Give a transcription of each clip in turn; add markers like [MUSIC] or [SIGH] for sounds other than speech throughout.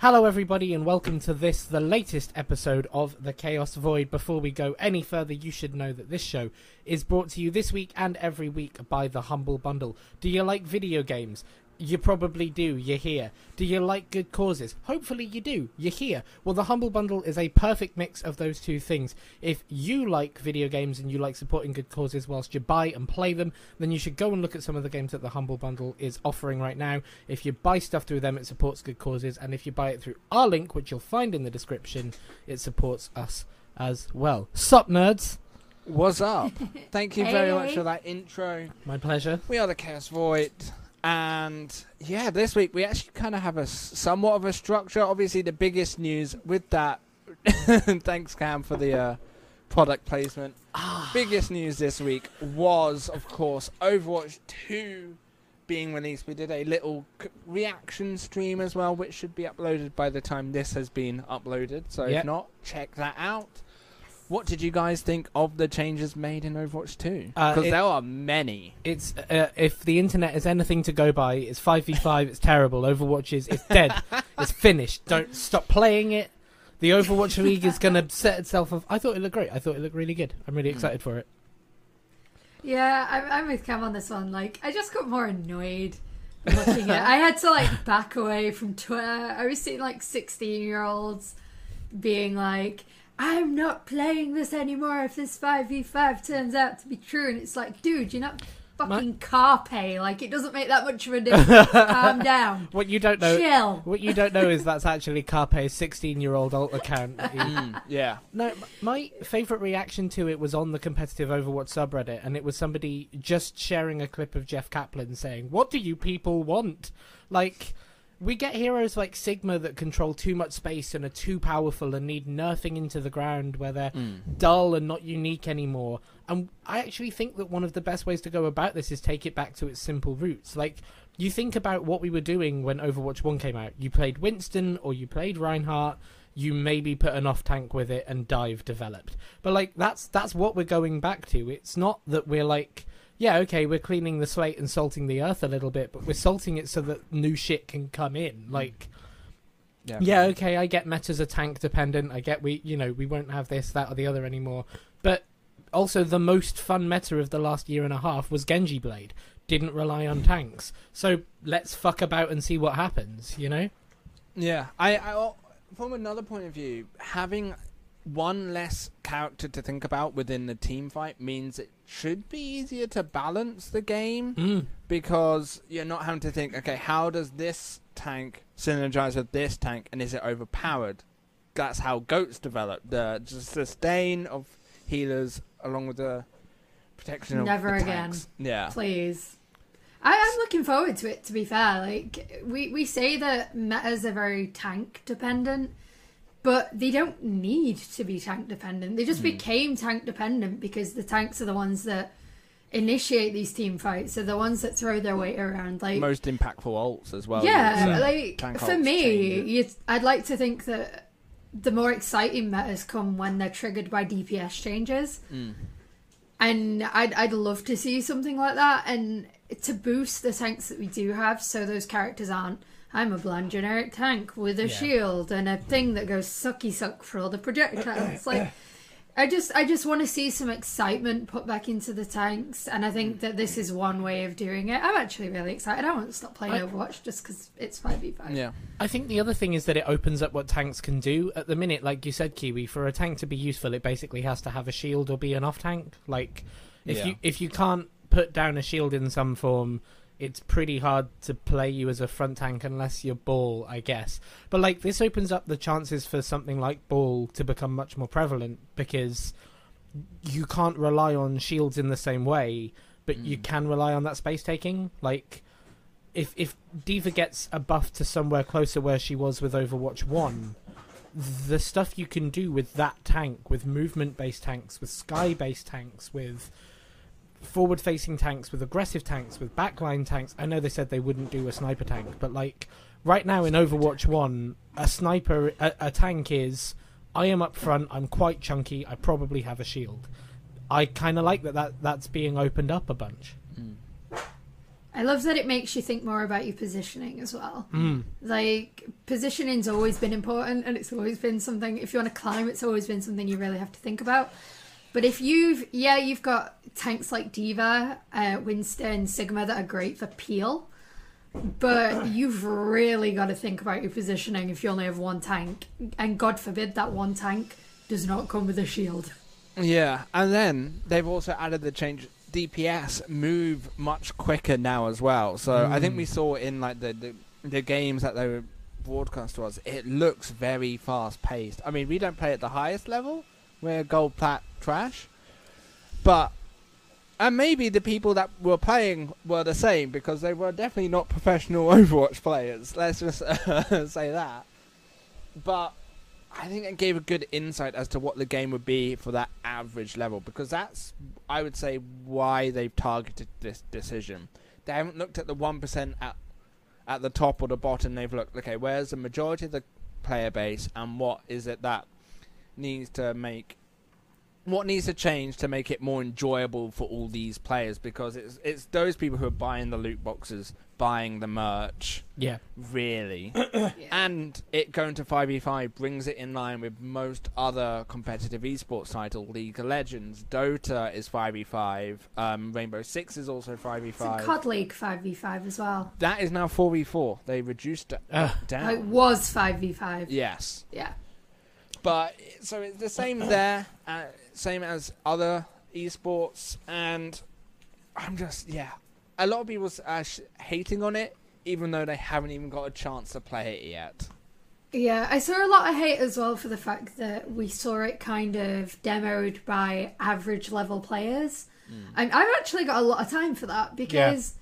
Hello, everybody, and welcome to this, the latest episode of The Chaos Void. Before we go any further, you should know that this show is brought to you this week and every week by The Humble Bundle. Do you like video games? You probably do. You're here. Do you like good causes? Hopefully you do. You're here. Well, the Humble Bundle is a perfect mix of those two things. If you like video games and you like supporting good causes whilst you buy and play them, then you should go and look at some of the games that the Humble Bundle is offering right now. If you buy stuff through them, it supports good causes, and if you buy it through our link, which you'll find in the description, it supports us as well. Sup, nerds? What's up? Thank you very much for that intro. My pleasure. We are the Chaos Void. And yeah, this week we actually kind of have a somewhat of a structure. Obviously, the biggest news with that, [LAUGHS] thanks Cam for the uh, product placement. biggest news this week was, of course, Overwatch 2 being released. We did a little c- reaction stream as well, which should be uploaded by the time this has been uploaded. So Yep. if not, check that out. What did you guys think of the changes made in Overwatch 2? Uh, Because it- there are many. It's uh, if the internet is anything to go by, it's five v five. It's terrible. Overwatch is it's dead. [LAUGHS] it's finished. Don't stop playing it. The Overwatch League is going to set itself up. I thought it looked great. I thought it looked really good. I'm really excited for it. Yeah, I'm, I'm with Cam on this one. Like, I just got more annoyed [LAUGHS] looking at. I had to like back away from Twitter. I was seeing like 16 year olds being like, "I'm not playing this anymore if this 5v5 turns out to be true." And it's like, dude, you're not fucking Carpe. Like, it doesn't make that much of a difference. [LAUGHS] Calm down. What you don't know, Chill. what you don't know is that's actually Carpe's 16-year-old alt account. [LAUGHS] Mm, yeah. No, my favorite reaction to it was on the competitive Overwatch subreddit, and it was somebody just sharing a clip of Jeff Kaplan saying, "What do you people want?" Like, we get heroes like Sigma that control too much space and are too powerful and need nerfing into the ground, where they're Mm. dull and not unique anymore. And I actually think that one of the best ways to go about this is take it back to its simple roots. Like, you think about what we were doing when Overwatch 1 came out. You played Winston or you played Reinhardt, you maybe put an off tank with it and dive developed. But like that's that's what we're going back to. It's not that we're like yeah, okay, we're cleaning the slate and salting the earth a little bit, but we're salting it so that new shit can come in. Mm. Like Yeah. yeah, okay, I get metas are tank dependent. I get we, you know, we won't have this, that, or the other anymore. But also, the most fun meta of the last year and a half was Genji Blade. Didn't rely on tanks. So let's fuck about and see what happens. You know? Yeah. I, I from another point of view, having one less character to think about within the team fight means it should be easier to balance the game Mm. because you're not having to think, okay, how does this tank synergize with this tank and is it overpowered? That's how goats develop. The sustain of healers along with the protection of Never again. tanks. Yeah. Please. I, I'm looking forward to it. To be fair, like we we say that metas are very tank dependent, but they don't need to be tank dependent. They just became tank dependent because the tanks are the ones that initiate these team fights. Are the ones that throw their weight around. Like Most impactful ults as well. yeah, you'd like for me, I'd like to think that the more exciting metas come when they're triggered by DPS changes. Mm. And I'd I'd love to see something like that, and to boost the tanks that we do have, so those characters aren't. I'm a bland generic tank with a Yeah. shield and a thing that goes sucky suck for all the projectiles. like, I just I just want to see some excitement put back into the tanks, and I think that this is one way of doing it. I'm actually really excited. I won't want to stop playing I- Overwatch just because it's five v five. Yeah. I think the other thing is that it opens up what tanks can do. At the minute, like you said, Kiwi, for a tank to be useful, it basically has to have a shield or be an off tank. Like, if Yeah. you if you can't put down a shield in some form, it's pretty hard to play you as a front tank unless you're ball, I guess. But like this opens up the chances for something like ball to become much more prevalent because you can't rely on shields in the same way, but you Mm. can rely on that space taking. Like if if D.Va gets a buff to somewhere closer where she was with Overwatch One, the stuff you can do with that tank, with movement based tanks, with sky based tanks, with forward facing tanks, with aggressive tanks, with backline tanks. I know they said they wouldn't do a sniper tank, but like right now in Overwatch One, a sniper a, a tank is I am up front, I'm quite chunky, I probably have a shield. I kind of like that, that that's being opened up a bunch. Mm. I love that it makes you think more about your positioning as well. Mm. Like positioning's always been important, and it's always been something. If you want to climb, it's always been something you really have to think about. But if you've, yeah, you've got tanks like D.Va, uh, Winston, Sigma that are great for peel, but [COUGHS] you've really got to think about your positioning if you only have one tank, and God forbid that one tank does not come with a shield. Yeah, and then they've also added the change DPS move much quicker now as well. So I think we saw in like the, the the games that they were broadcast to us, it looks very fast paced. I mean, we don't play at the highest level. We're gold plat trash, but and maybe the people that were playing were the same because they were definitely not professional [LAUGHS] Overwatch players. Let's just uh, [LAUGHS] say that. But I think it gave a good insight as to what the game would be for that average level because that's I would say why they've targeted this decision. They haven't looked at the one percent at at the top or the bottom. They've looked okay, where's the majority of the player base and what is it that needs to make what needs to change to make it more enjoyable for all these players because it's it's those people who are buying the loot boxes, buying the merch, Yeah. really. [COUGHS] And it going to 5v5 brings it in line with most other competitive esports titles. League of Legends, Dota is 5v5, um, Rainbow Six is also It's a 5v5. COD League 5v5 as well. That is now 4v4. They reduced it Ugh. down. It was 5v5. Yes. Yeah. But so it's the same there, uh, same as other esports, and I'm just yeah. A lot of people are hating on it, even though they haven't even got a chance to play it yet. Yeah, I saw a lot of hate as well for the fact that we saw it kind of demoed by average level players. Hmm. I'm, I've actually got a lot of time for that because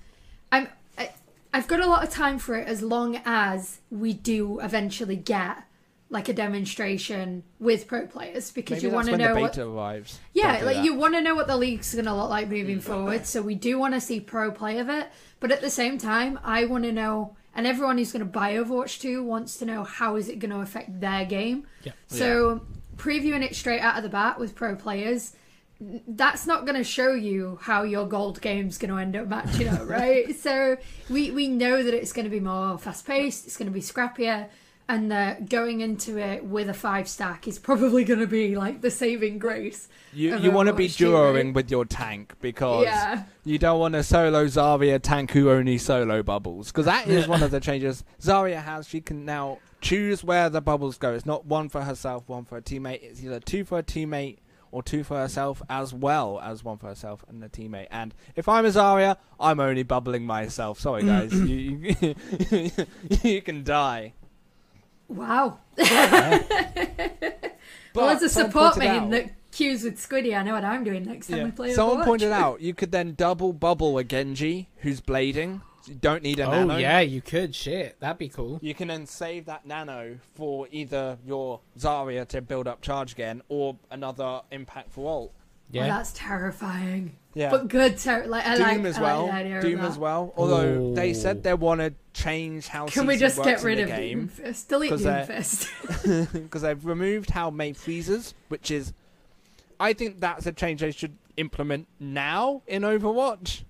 I'm I, I've got a lot of time for it as long as we do eventually get like a demonstration with pro players because Maybe you want to know the what arrives. Yeah, like that. you want to know what the league's going to look like moving mm. forward. So we do want to see pro play of it, but at the same time, I want to know, and everyone who's going to buy Overwatch 2 wants to know how is it going to affect their game. Yeah. So previewing it straight out of the bat with pro players, that's not going to show you how your gold game's going to end up matching up, [LAUGHS] right? so we we know that it's going to be more fast paced, it's going to be scrappier. And that going into it with a five stack is probably going to be like the saving grace. You you want to be Overwatch 2, duoing right? with your tank because Yeah. you don't want to solo Zarya tank who only solo bubbles because that is one of the changes Zarya has. She can now choose where the bubbles go. It's not one for herself, one for a teammate. It's either two for a teammate or two for herself as well as one for herself and a teammate. And if I'm a Zarya, I'm only bubbling myself. Sorry guys, [CLEARS THROAT] you, you [LAUGHS] you can die. Wow. But [LAUGHS] well, as a support pointed main out- that queues with Squiddy, I know what I'm doing next time we play Someone Overwatch. pointed out you could then double bubble a Genji who's blading. You don't need a Oh nano. yeah, you could. Shit, that'd be cool. You can then save that nano for either your Zarya to build up charge again or another impact for ult. Oh, Yeah. that's terrifying. Yeah. But good. Ter- like, I Doom like, as I like well. the idea Doom that. as well. Although they Ooh. said they want to change how Can we just get rid of the game Doomfist? Delete 'Cause they're- Doomfist. [LAUGHS] [LAUGHS] [LAUGHS] because they've removed how Mei freezes, which is, I think that's a change they should implement now in Overwatch.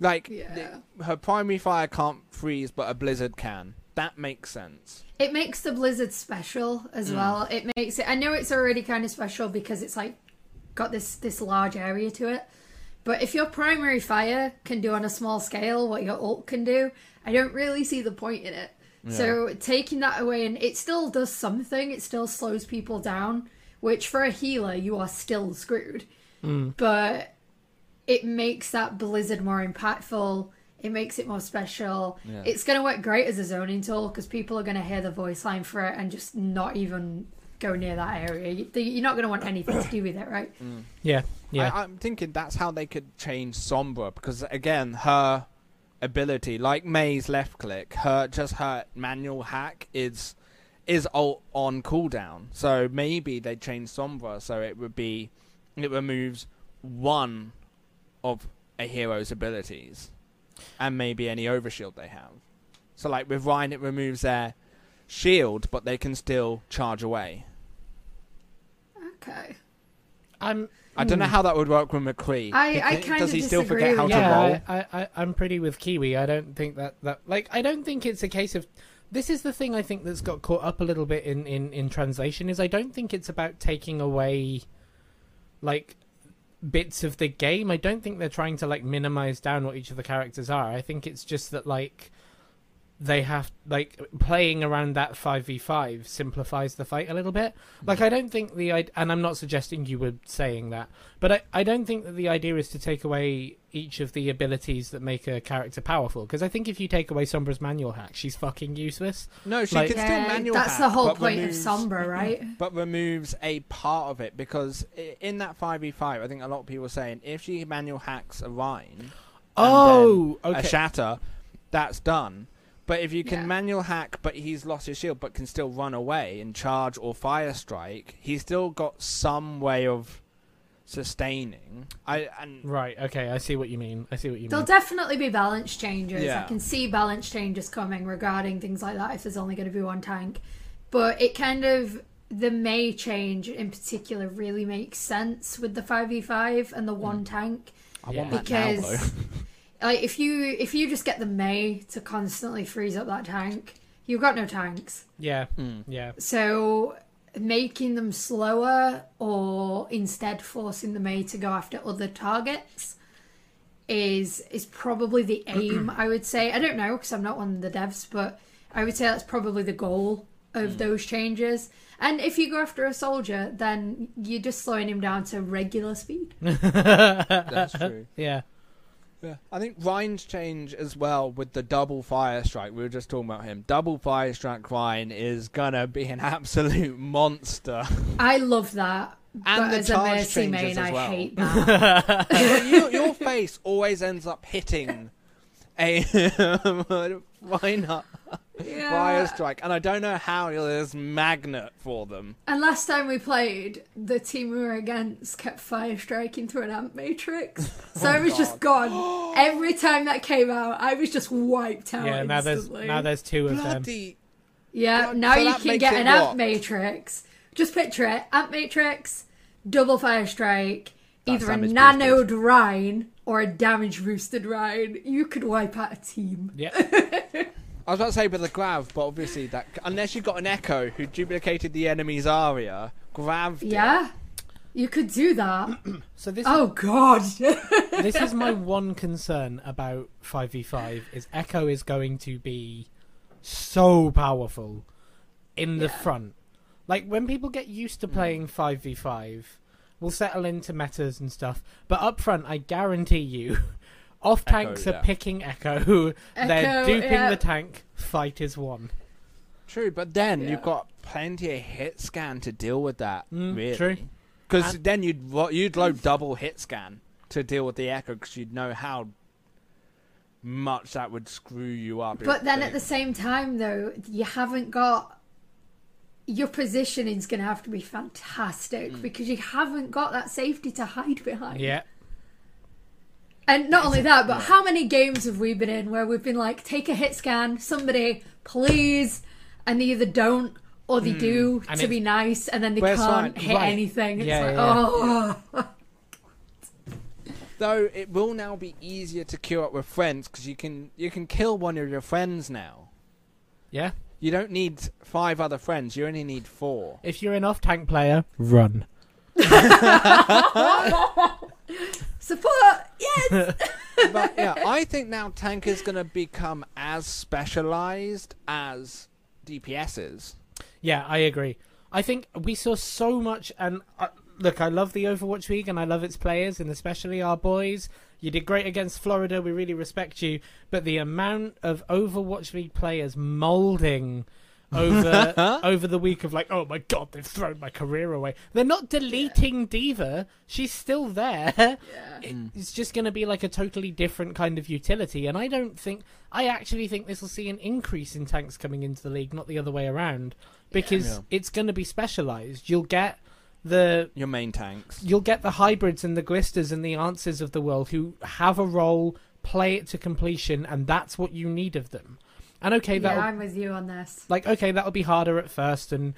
Like, Yeah. the- her primary fire can't freeze, but a blizzard can. That makes sense. it makes the Blizzard special as Mm. well. It makes it. I know it's already kind of special because it's like got this this large area to it. But if your primary fire can do on a small scale what your ult can do, I don't really see the point in it. So taking that away, and it still does something. It still slows people down, which for a healer you are still screwed. Hmm. But it makes that blizzard more impactful. It makes it more special. Yeah. It's going to work great as a zoning tool because people are going to hear the voice line for it and just not even go near that area. You- You're not going to want anything to do with it, right? Mm. Yeah, yeah. I, I'm thinking that's how they could change Sombra because again, her ability, like Mei's left click, her just her manual hack is is alt on cooldown. So maybe they change Sombra so it would be it removes one of a hero's abilities and maybe any overshield they have. So like with Rein, it removes their shield, but they can still charge away. Okay. I'm. I don't know hmm. how that would work with McCree. I- I Does kinda he still disagree forget how with to you. roll? Yeah, I, I, I, I'm pretty with Kiwi. I don't think that that like I don't think it's a case of this is the thing I think that's got caught up a little bit in, in, in translation is I don't think it's about taking away like bits of the game. I don't think they're trying to like minimize down what each of the characters are. I think it's just that like they have like playing around that 5v5 simplifies the fight a little bit like mm. i don't think the and i'm not suggesting you were saying that but I, I don't think that the idea is to take away each of the abilities that make a character powerful because i think if you take away sombra's manual hack she's fucking useless No, she Like- can still manual that's hack, the whole point removes- of Sombra, [CLEARS THROAT] right? But removes a part of it because in that 5v5, I think a lot of people are saying if she manual hacks a Rein, oh a okay shatter, that's done. But if you can Yeah. manual hack, but he's lost his shield, but can still run away and charge or fire strike, he's still got some way of sustaining. I and right okay i see what you mean i see what you mean. There'll definitely be balance changes. Yeah. I can see balance changes coming regarding things like that if there's only going to be one tank. But it kind of the Mei change in particular really makes sense with the 5v5 and the hmm. one tank I Yeah. that because though. [LAUGHS] like if you if you just get the Mei to constantly freeze up that tank, you've got no tanks. yeah Mm. yeah So making them slower or instead forcing the Mei to go after other targets is is probably the [CLEARS THROAT] aim I would say. I don't know because I'm not one of the devs, but I would say that's probably the goal of those changes. And if you go after a soldier, then you're just slowing him down to regular speed. [LAUGHS] That's true. [LAUGHS] yeah Yeah, I think Rein's change as well with the double fire strike. We were just talking about him. Double fire strike Rein is gonna be an absolute [LAUGHS] monster. I love that. And but the as a charge Mercy main, as I well. hate [LAUGHS] that. your, your face always ends up hitting a [LAUGHS] Rein Yeah. fire strike, and I don't know how there's magnet for them. And last time we played, the team we were against kept fire striking through an amp matrix. [LAUGHS] So I oh, was just gone. [GASPS] Every time that came out, I was just wiped out. yeah now there's now there's two of them Bloody Yeah, God, now so you can get an amp what? matrix. Just picture it: amp matrix, double fire strike, That's either a damage nanoed Rein or a damage boosted Rein. You could wipe out a team. yeah [LAUGHS] I was about to say with the grav, but obviously that unless you got an echo who duplicated the enemy's aria, grav. did. Yeah, you could do that. [CLEARS THROAT] so this oh God. [LAUGHS] this is my one concern about 5v5 is echo is going to be so powerful in the Yeah. front like when people get used to mm. playing 5v5 we'll settle into metas and stuff but up front i guarantee you off Echo, tanks yeah. are picking echo, [LAUGHS] they're Echo, duping yeah. the tank fight is won True, but then Yeah. you've got plenty of hit scan to deal with that. Mm, really. true. Because And- then you'd ro- you'd load double hit scan to deal with the echo because you'd know how much that would screw you up. if But then they- at the same time, though, you haven't got your positioning's going to have to be fantastic Mm. because you haven't got that safety to hide behind. yeah And not only that, but how many games have we been in where we've been like, take a hit scan, somebody, please, and they either don't or they do Hmm. And to it's- be nice, and then they But can't like- hit right. anything. It's Yeah, like, yeah, oh, [LAUGHS] though it will now be easier to queue up with friends because you can you can kill one of your friends now. yeah You don't need five other friends. You only need four. if you're an off tank player run [LAUGHS] [LAUGHS] support, yes. [LAUGHS] but [LAUGHS] yeah, I think now tank is going to become as specialized as DPSs. Yeah, I agree. I think we saw so much, and uh, look, I love the Overwatch League and I love its players, and especially our boys. You did great against Florida. We really respect you. But the amount of Overwatch League players molding over [LAUGHS] over the week of like, oh my god, they've thrown my career away. They're not deleting D.Va. She's still there. Yeah. [LAUGHS] It's just going to be like a totally different kind of utility, and I don't think I actually think this will see an increase in tanks coming into the league, not the other way around, because Yeah. it's going to be specialized. You'll get the Your main tanks. you'll get the hybrids and the glisters and the answers of the world who have a role, play it to completion, and that's what you need of them. And okay, yeah, that I'm with you on this. like okay, that'll be harder at first, and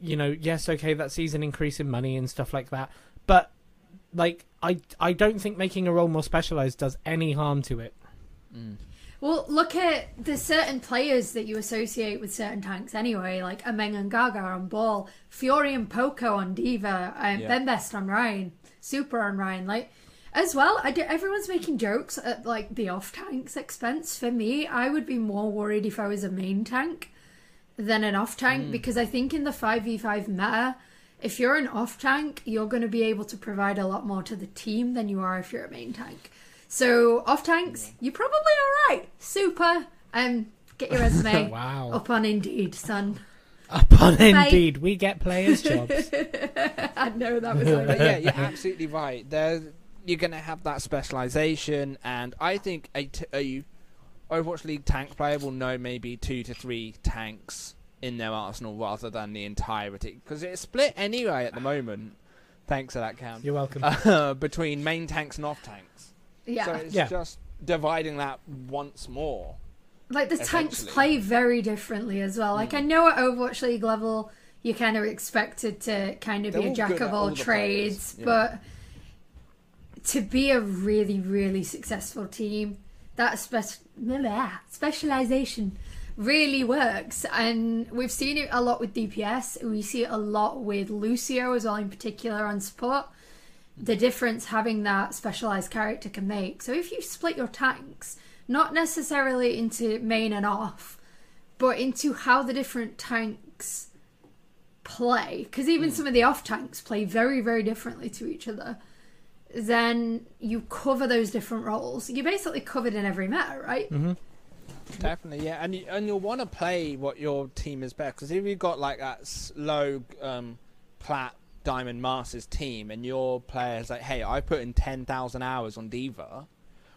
you know, yes, okay, that sees an increase in money and stuff like that, but like I I don't think making a role more specialized does any harm to it. Mm. Well, look at the certain players that you associate with certain tanks anyway, like Ameng and Gaga on ball, Fiori and Poko on D.Va, and Yeah. BenBest on Rein, Super on Rein. Like, as well, I do, everyone's making jokes at like the off tank's expense. For me, I would be more worried if I was a main tank than an off tank because I think in the 5v5 meta, if you're an off tank, you're going to be able to provide a lot more to the team than you are if you're a main tank. So off tanks, you're probably all right. Super. Um, get your resume [LAUGHS] Wow. up on Indeed, son. Up Upon indeed, we get players' jobs. [LAUGHS] I know that was [LAUGHS] like, yeah, you're absolutely right. There, you're going to have that specialization, and I think a, t- a Overwatch League tank player will know maybe two to three tanks in their arsenal rather than the entirety, because it's split anyway at the moment. Thanks for that, Cam. You're welcome. [LAUGHS] Uh, between main tanks and off tanks, yeah. so it's Yeah. just dividing that once more. like the tanks play very differently as well. Like I know at Overwatch League level, you're kind of expected to kind of They're be a jack of all all trades, players, yeah. but to be a really, really successful team, that blah, specialization really works. And we've seen it a lot with DPS. We see it a lot with Lucio as well, in particular on support. The difference having that specialized character can make. So if you split your tanks, not necessarily into main and off, but into how the different tanks play, because even mm. some of the off tanks play very, very differently to each other then you cover those different roles. You're basically covered in every meta, right? hmm Definitely, yeah, and you, and you'll want to play what your team is best because if you've got like that s- low um, plat diamond masters team and your players like, hey, I put in ten thousand hours on D.Va,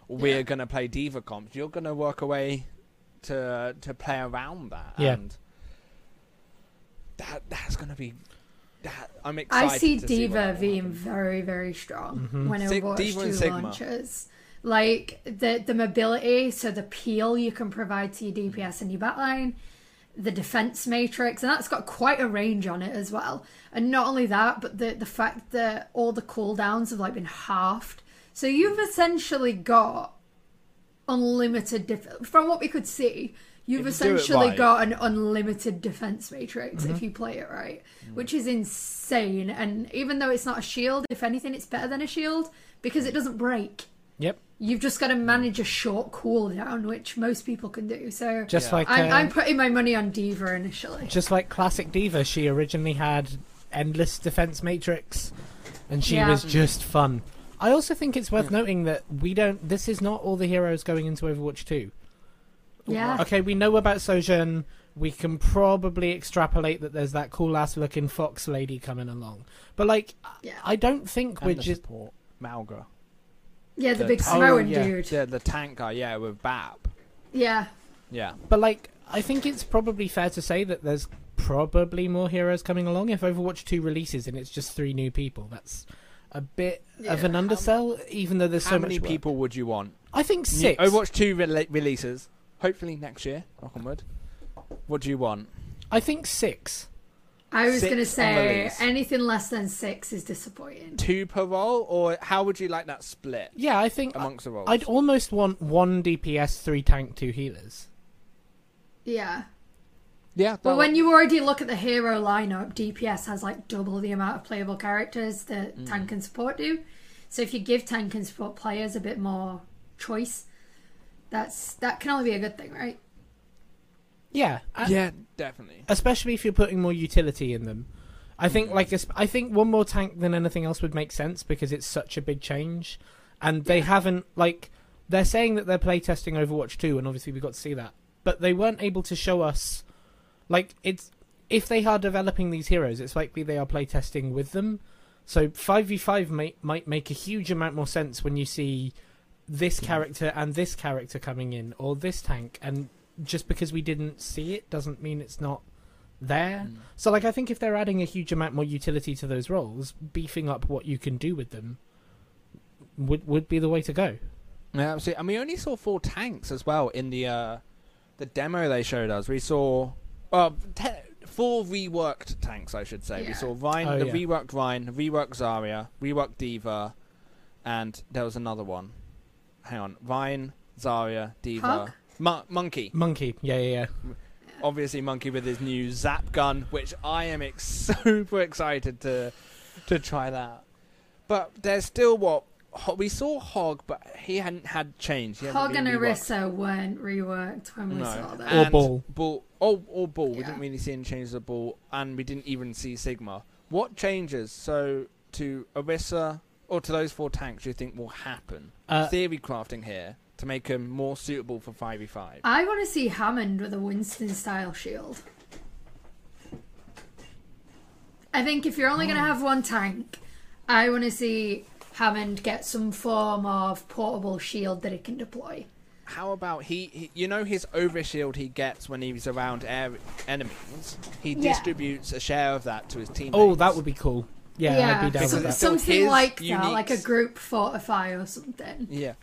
we're Yeah. gonna play D.Va comps. You're gonna work away to to play around that, Yeah. and that that's gonna be that. I'm excited. I see to see D.Va that being happen. very, very strong Mhm. when Sig- Overwatch D.Va 2 launches. Like the the mobility, so the peel you can provide to your DPS and your backline, the defense matrix, and that's got quite a range on it as well. And not only that, but the the fact that all the cooldowns have like been halved. So you've essentially got unlimited def- from what we could see. You've If you essentially right. got an unlimited defense matrix Mm-hmm. if you play it right, which is insane. And even though it's not a shield, if anything, it's better than a shield because it doesn't break. Yep. You've just got to manage a short cooldown, which most people can do. So Just Yeah. like I'm, uh, I'm putting my money on D.Va initially. just like classic D.Va, she originally had endless defense matrix, and she Yeah. was just fun. I also think it's worth noting that we don't. This is not all the heroes going into Overwatch 2. Yeah. Okay, we know about Sojourn. We can probably extrapolate that there's that cool ass looking fox lady coming along. But like, Yeah. I don't think And we're the just. support Mauga. Yeah, the, The- big oh, Samoan yeah. dude. Yeah, the tank guy. Yeah, with Bap. Yeah. Yeah. But like, I think it's probably fair to say that there's probably more heroes coming along. If Overwatch 2 releases and it's just three new people, that's a bit of an undersell. Even though there's so many much work. people would you want? I think New- six. Overwatch 2 rela- releases, hopefully next year, knock on wood. What do you want? I think six. I was going to say anything less than six is disappointing. Two per role, or how would you like that split Yeah, I think amongst the roles? I'd almost want one DPS, three tank, two healers. Yeah. yeah, Well, when you already look at the hero lineup, DPS has like double the amount of playable characters that Mm. tank and support do. So if you give tank and support players a bit more choice, that's that can only be a good thing, right? Yeah, a- yeah, definitely. especially if you're putting more utility in them. I think Mm. like I think one more tank than anything else would make sense because it's such a big change, and they Yeah. haven't like they're saying that they're playtesting Overwatch 2, and obviously we got to see that, but they weren't able to show us like it's if they are developing these heroes, it's likely they are playtesting with them. So five v five might might make a huge amount more sense when you see this character and this character coming in, or this tank, and just because we didn't see it doesn't mean it's not there. Mm. So, like, I think if they're adding a huge amount more utility to those roles, beefing up what you can do with them would would be the way to go. Yeah, absolutely. And we only saw four tanks as well in the uh, the demo they showed us. We saw uh, te- four reworked tanks, I should say. Yeah. We saw Rein, Oh, the yeah. reworked Rein, the reworked Zarya, reworked D.Va, and there was another one. Hang on, Rein, Zarya, D.Va. Hug? Mon- monkey. Monkey. Yeah, yeah, yeah. Obviously, monkey with his new zap gun, which I am ex- [LAUGHS] super excited to to try that. But there's still what Ho- we saw Hog, but he hadn't had change. He Hog and reworked. Orisa weren't reworked when we No. saw them. Or And Ball. Ball. Oh, or ball. We didn't really see any changes of ball, and we didn't even see Sigma. What changes so to Orisa or to those four tanks do you think will happen? Uh, Theory crafting here to make them more suitable for five v five. I want to see Hammond with a Winston style shield. I think if you're only going to have one tank, I want to see Hammond get some form of portable shield that he can deploy. How about he, he? You know his overshield he gets when he's around air enemies. He Yeah. distributes a share of that to his teammates. oh, that would be cool. Yeah, I'd be down Because with that. something his like that, unique like a group fortify or something. Yeah.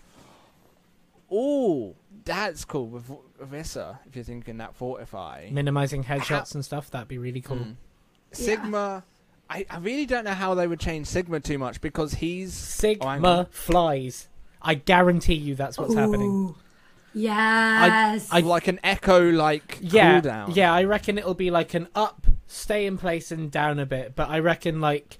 Oh, that's cool with Orisa. If you're thinking that fortify. Minimizing headshots and stuff, that'd be really cool. Mm. Sigma. I, I really don't know how they would change Sigma too much because he's Sigma Oh, flies. I guarantee you that's what's happening. Ooh. Yes. I- like an echo like Yeah, cooldown. yeah. I reckon it'll be like an up, stay in place, and down a bit. But I reckon like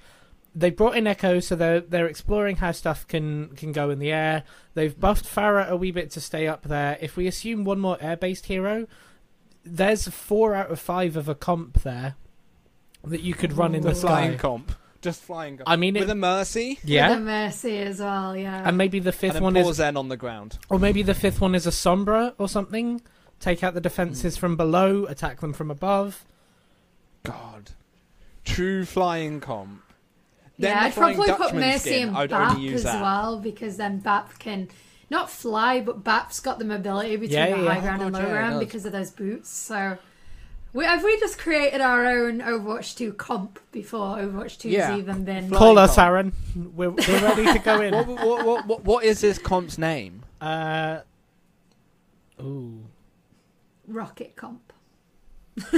they brought in Echo, so they're they're exploring how stuff can can go in the air. They've buffed Pharah a wee bit to stay up there. If we assume one more air based hero, there's four out of five of a comp there that you could run in the Ooh. sky. flying comp. Just flying comp. I mean, with it, a mercy With yeah. a mercy as well, yeah. And maybe the fifth and one then is, Zen on the ground. or maybe the fifth one is a Sombra or something. Take out the defenses Hmm. from below, attack them from above. God, true flying comp. Then yeah, I'd Flying probably put Mercy skin, and I'd Bap as that. well because then Bap can not fly, but Bap's got the mobility between Yeah, the yeah. high ground Oh, and low yeah, ground because of those boots. So, we, have we just created our own Overwatch 2 comp before Overwatch 2's Yeah. even been? Fly- Call Flying us. Aaron. We're, we're ready to go in. [LAUGHS] what, what, what, what, what is this comp's name? Uh, ooh, Rocket comp. [LAUGHS]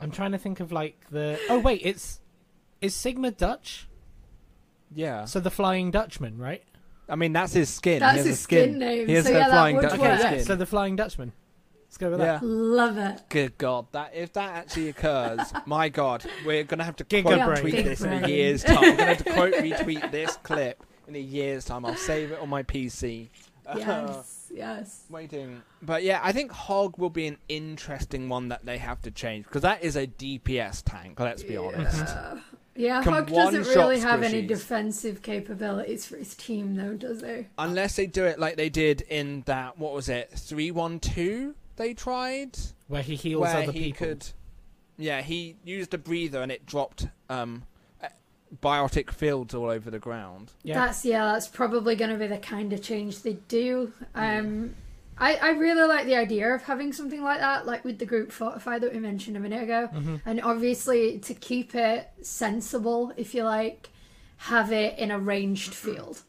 I'm trying to think of like the. Oh wait, it's is Sigma Dutch? Yeah, So the Flying Dutchman, right? I mean that's his skin. That's he has his a skin. skin name, He has so a yeah, that flying would Dutchman work. Okay, Yeah. yeah. skin. So the Flying Dutchman. Let's go with yeah. that. Love it. Good God, that if that actually occurs, [LAUGHS] my God, we're gonna have to Giga quote brain. tweet Big this in a year's time. We're gonna have to quote [LAUGHS] retweet this clip in a year's time. I'll save it on my PC. Yes, yes. [LAUGHS] Waiting, but yeah, I think Hog will be an interesting one that they have to change because that is a DPS tank. Let's be honest. Yeah, yeah Can Hog doesn't one-shot really have any defensive capabilities for his team, though, does he? Unless they do it like they did in that what was it three one two they tried Where he heals where other he people. could yeah he used a breather and it dropped um biotic fields all over the ground Yeah. That's yeah, that's probably going to be the kind of change they do. Um, I I really like the idea of having something like that, like with the group fortify that we mentioned a minute ago, Mm-hmm. and obviously to keep it sensible, if you like, have it in a ranged field.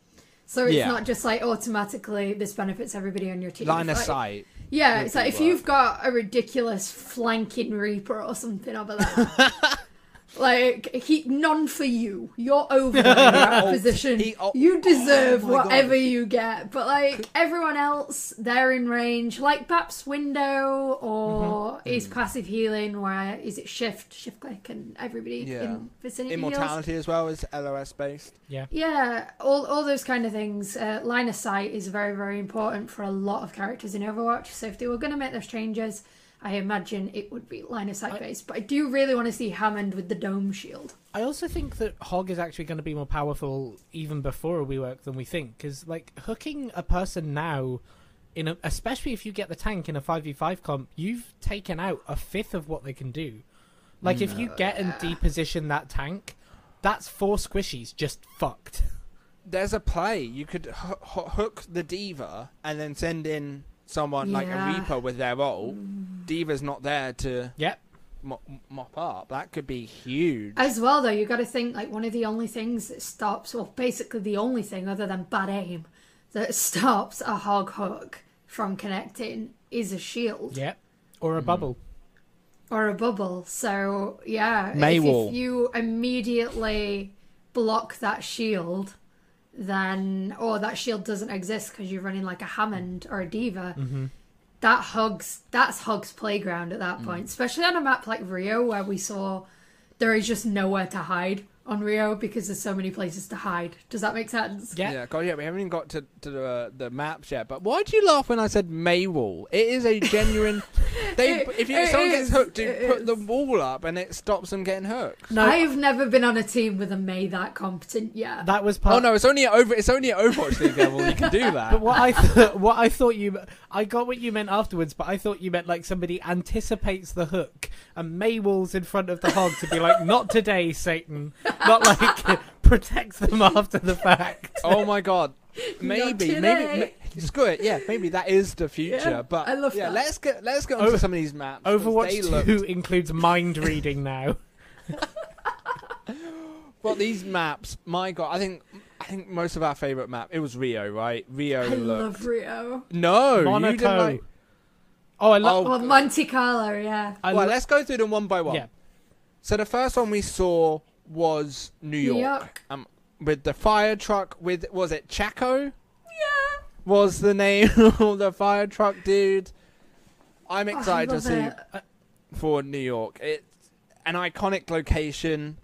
So it's Yeah. not just like automatically this benefits everybody on your team. line of Like, sight Yeah, it's like if you've got a ridiculous flanking reaper or something over there. [LAUGHS] like he none for you. You're over there [LAUGHS] in that Oh, position. he- oh- you deserve oh my God. whatever you get. But like everyone else, they're in range. Like Bap's window or Mm-hmm. his passive healing, where is it shift, shift click, and everybody Yeah. in vicinity heals. immortality as well is LOS based Yeah, Yeah, all all those kind of things. Uh, line of sight is very very important for a lot of characters in Overwatch. So if they were going to make those changes, I imagine it would be line of sight based. But I do really want to see Hammond with the dome shield. I also think that Hog is actually going to be more powerful even before a rework than we think. Because like hooking a person now, in a, especially if you get the tank in a five v five comp, you've taken out a fifth of what they can do. Like if you get and deposition that tank, that's four squishies just fucked. there's a play you could h- h- hook the D.Va and then send in someone like a reaper with their ult mm. D.Va's not there to Yep. mop, mop up that could be huge As well, though, you got to think like one of the only things that stops, well, basically the only thing other than bad aim that stops a hog hook from connecting is a shield. Yep. Or a mm. bubble. or a bubble. So yeah, if, if you immediately block that shield, then oh that shield doesn't exist because you're running like a Hammond or a D.Va. Mm-hmm. That Hog's that's Hog's playground at that Mm. point, especially on a map like Rio where we saw there is just nowhere to hide on Rio because there's so many places to hide. Does that make sense? Yeah. Yeah, God, yeah, we haven't even got to, to the, uh, the maps yet. But why do you laugh when I said Mei wall? It is a genuine. [LAUGHS] they, It- if you, it someone gets hooked, you it put the wall up and it stops them getting hooked. No, I've never been on a team with a Mei that competent yet. that was part. Oh no, it's only at over. It's only at Overwatch League level you can do [LAUGHS] that. But what I th- what I thought you I got what you meant afterwards, but I thought you meant like somebody anticipates the hook and Meiwall's in front of the hog to be like, "Not today, Satan," not like [LAUGHS] protects them after the fact. oh my god, [LAUGHS] maybe, today. maybe, ma- screw it. Yeah, maybe that is the future. Yeah, but I love yeah, that. let's get let's get onto Over- some of these maps. 'cause they Overwatch looked- Two includes mind reading now. [LAUGHS] Well, these maps, my god, I think I think most of our favorite map. It was Rio, right? Rio I looked. love Rio. No, you Monaco. didn't like. Oh, I love. Oh, Well, Monte Carlo, yeah. I well, lo- let's go through them one by one. yeah. So the first one we saw was New York, New York. Um, with the fire truck. With was it Chaco? Yeah. Was the name [LAUGHS] of the fire truck dude? I'm Oh, excited to see it. for New York. It's an iconic location,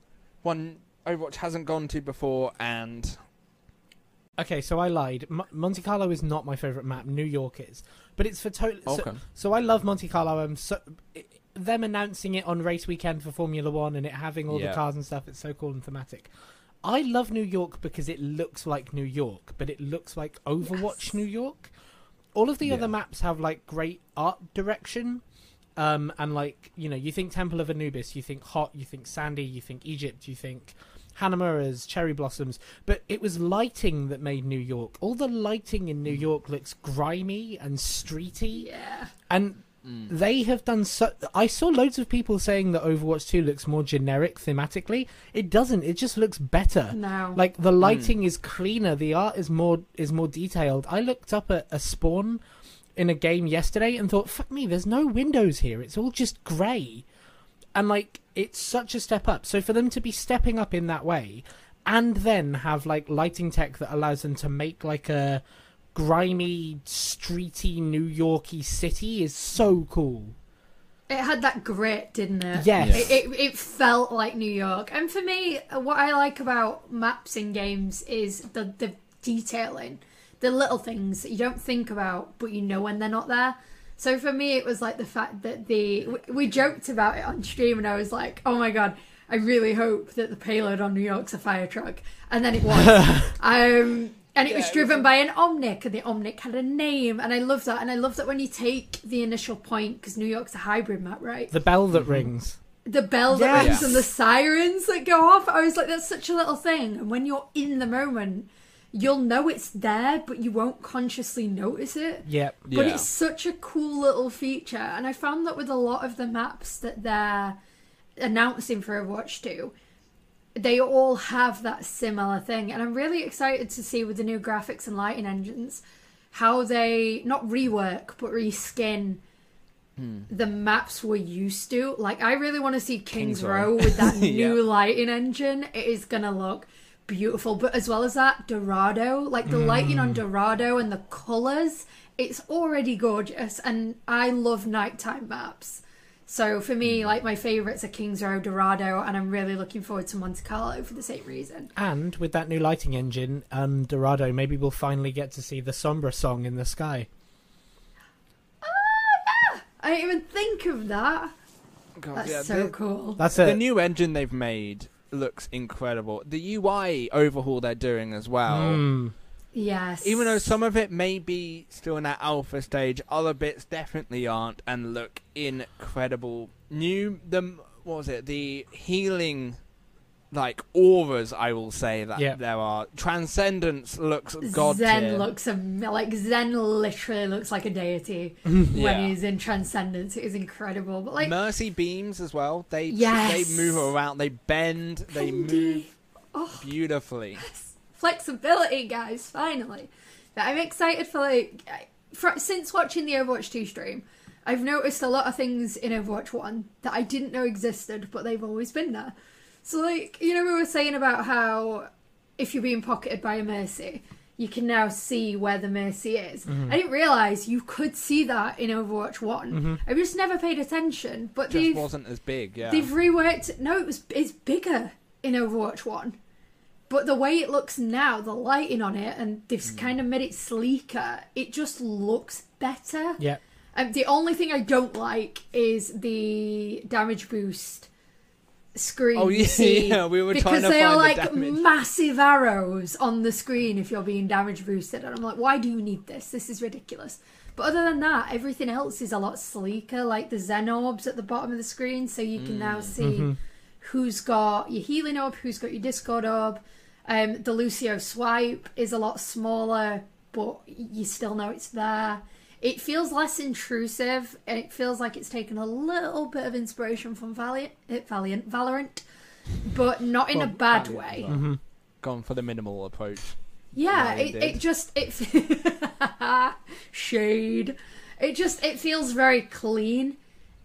one Overwatch hasn't gone to before, and Okay, so I lied. M- Monte Carlo is not my favorite map. New York is, but it's for total. So, okay. so I love Monte Carlo. I'm so i them announcing it on race weekend for Formula One and it having all Yeah. the cars and stuff. It's so cool and thematic. I love New York because it looks like New York, but it looks like Overwatch Yes. New York. All of the Yeah. other maps have like great art direction. Um, and like you know, you think Temple of Anubis, you think hot, you think sandy, you think Egypt, you think Hanamura's cherry blossoms, but it was lighting that made New York. All the lighting in New mm. York looks grimy and streety, Yeah. and mm. they have done so. I saw loads of people saying that Overwatch 2 looks more generic thematically. It doesn't. It just looks better. No. Like the mm. lighting is cleaner, the art is more is more detailed. I looked up at a spawn in a game yesterday and thought, "Fuck me, there's no windows here. It's all just grey." And like it's such a step up. So for them to be stepping up in that way and then have like lighting tech that allows them to make like a grimy, streety, New Yorky city is so cool. It had that grit, didn't it? Yes. It, it, it felt like New York. And for me, what I like about maps in games is the, the detailing, the little things that you don't think about, but you know when they're not there. So for me, it was like the fact that the. we- We joked about it on stream, and I was like, oh my god, I really hope that the payload on New York's a fire truck. And then it was. [LAUGHS] um, and it Yeah, was it driven by an Omnic, and the Omnic had a name, and I love that. And I love that when you take the initial point, because New York's a hybrid map, right? The bell that Mm-hmm. rings. The bell that Yes. rings and the sirens that go off. I was like, that's such a little thing. And when you're in the moment, you'll know it's there, but you won't consciously notice it. Yep. But it's such a cool little feature, and I found that with a lot of the maps that they're announcing for Overwatch 2, they all have that similar thing. And I'm really excited to see with the new graphics and lighting engines how they not rework but reskin hmm. the maps we're used to. Like, I really want to see Kings, Kings Row Row. with that [LAUGHS] Yeah. new lighting engine. It is gonna look beautiful. But as well as that, Dorado, like the lighting on mm. Dorado and the colours, it's already gorgeous. And I love nighttime maps. So for me, mm. like my favourites are Kings Row, Dorado, and I'm really looking forward to Monte Carlo for the same reason. And with that new lighting engine and Dorado, maybe we'll finally get to see the Sombra song in the sky. Oh, yeah! I didn't even think of that. God, That's yeah, so the, cool. That's it. the new engine they've made looks incredible. The UI overhaul they're doing as well. Mm. Yes. Even though some of it may be still in that alpha stage, other bits definitely aren't and look incredible. New the what was it? The healing like auras, I will say that Yeah. there are. Transcendence looks god Zen looks like Zen literally looks like a deity [LAUGHS] when Yeah. he's in transcendence. It is incredible. But like Mercy beams as well. They Yes. they move around, they bend, they Bendy. move Oh. beautifully. flexibility, guys. Finally, but I'm excited for like for, since watching the Overwatch 2 stream. I've noticed a lot of things in Overwatch 1 that I didn't know existed, but they've always been there. So, like, you know, we were saying about how if you're being pocketed by a Mercy, you can now see where the Mercy is. Mm-hmm. I didn't realize you could see that in Overwatch One. I just never paid attention, but Just wasn't as big. Yeah. they've reworked. No, it was it's bigger in Overwatch One. But the way it looks now, the lighting on it, and they've Mm. kind of made it sleeker, it just looks better. Yeah. Um, the only thing I don't like is the damage boost screen. Oh, [LAUGHS] yeah, see, yeah, we were because they are the like massive arrows on the screen if you're being damage boosted, and I'm like, why do you need this? This is ridiculous. But other than that, everything else is a lot sleeker, like the Zen orbs at the bottom of the screen, so you can Mm. now see who's got your healing orb, who's got your Discord orb. Um, the Lucio swipe is a lot smaller, but you still know it's there. It feels less intrusive, and it feels like it's taken a little bit of inspiration from Valiant, eh, Valiant, Valorant, but not in a bad Valiant way. as well. Gone for the minimal approach. Yeah, Valiant it, it just it [LAUGHS] shade. It just it feels very clean,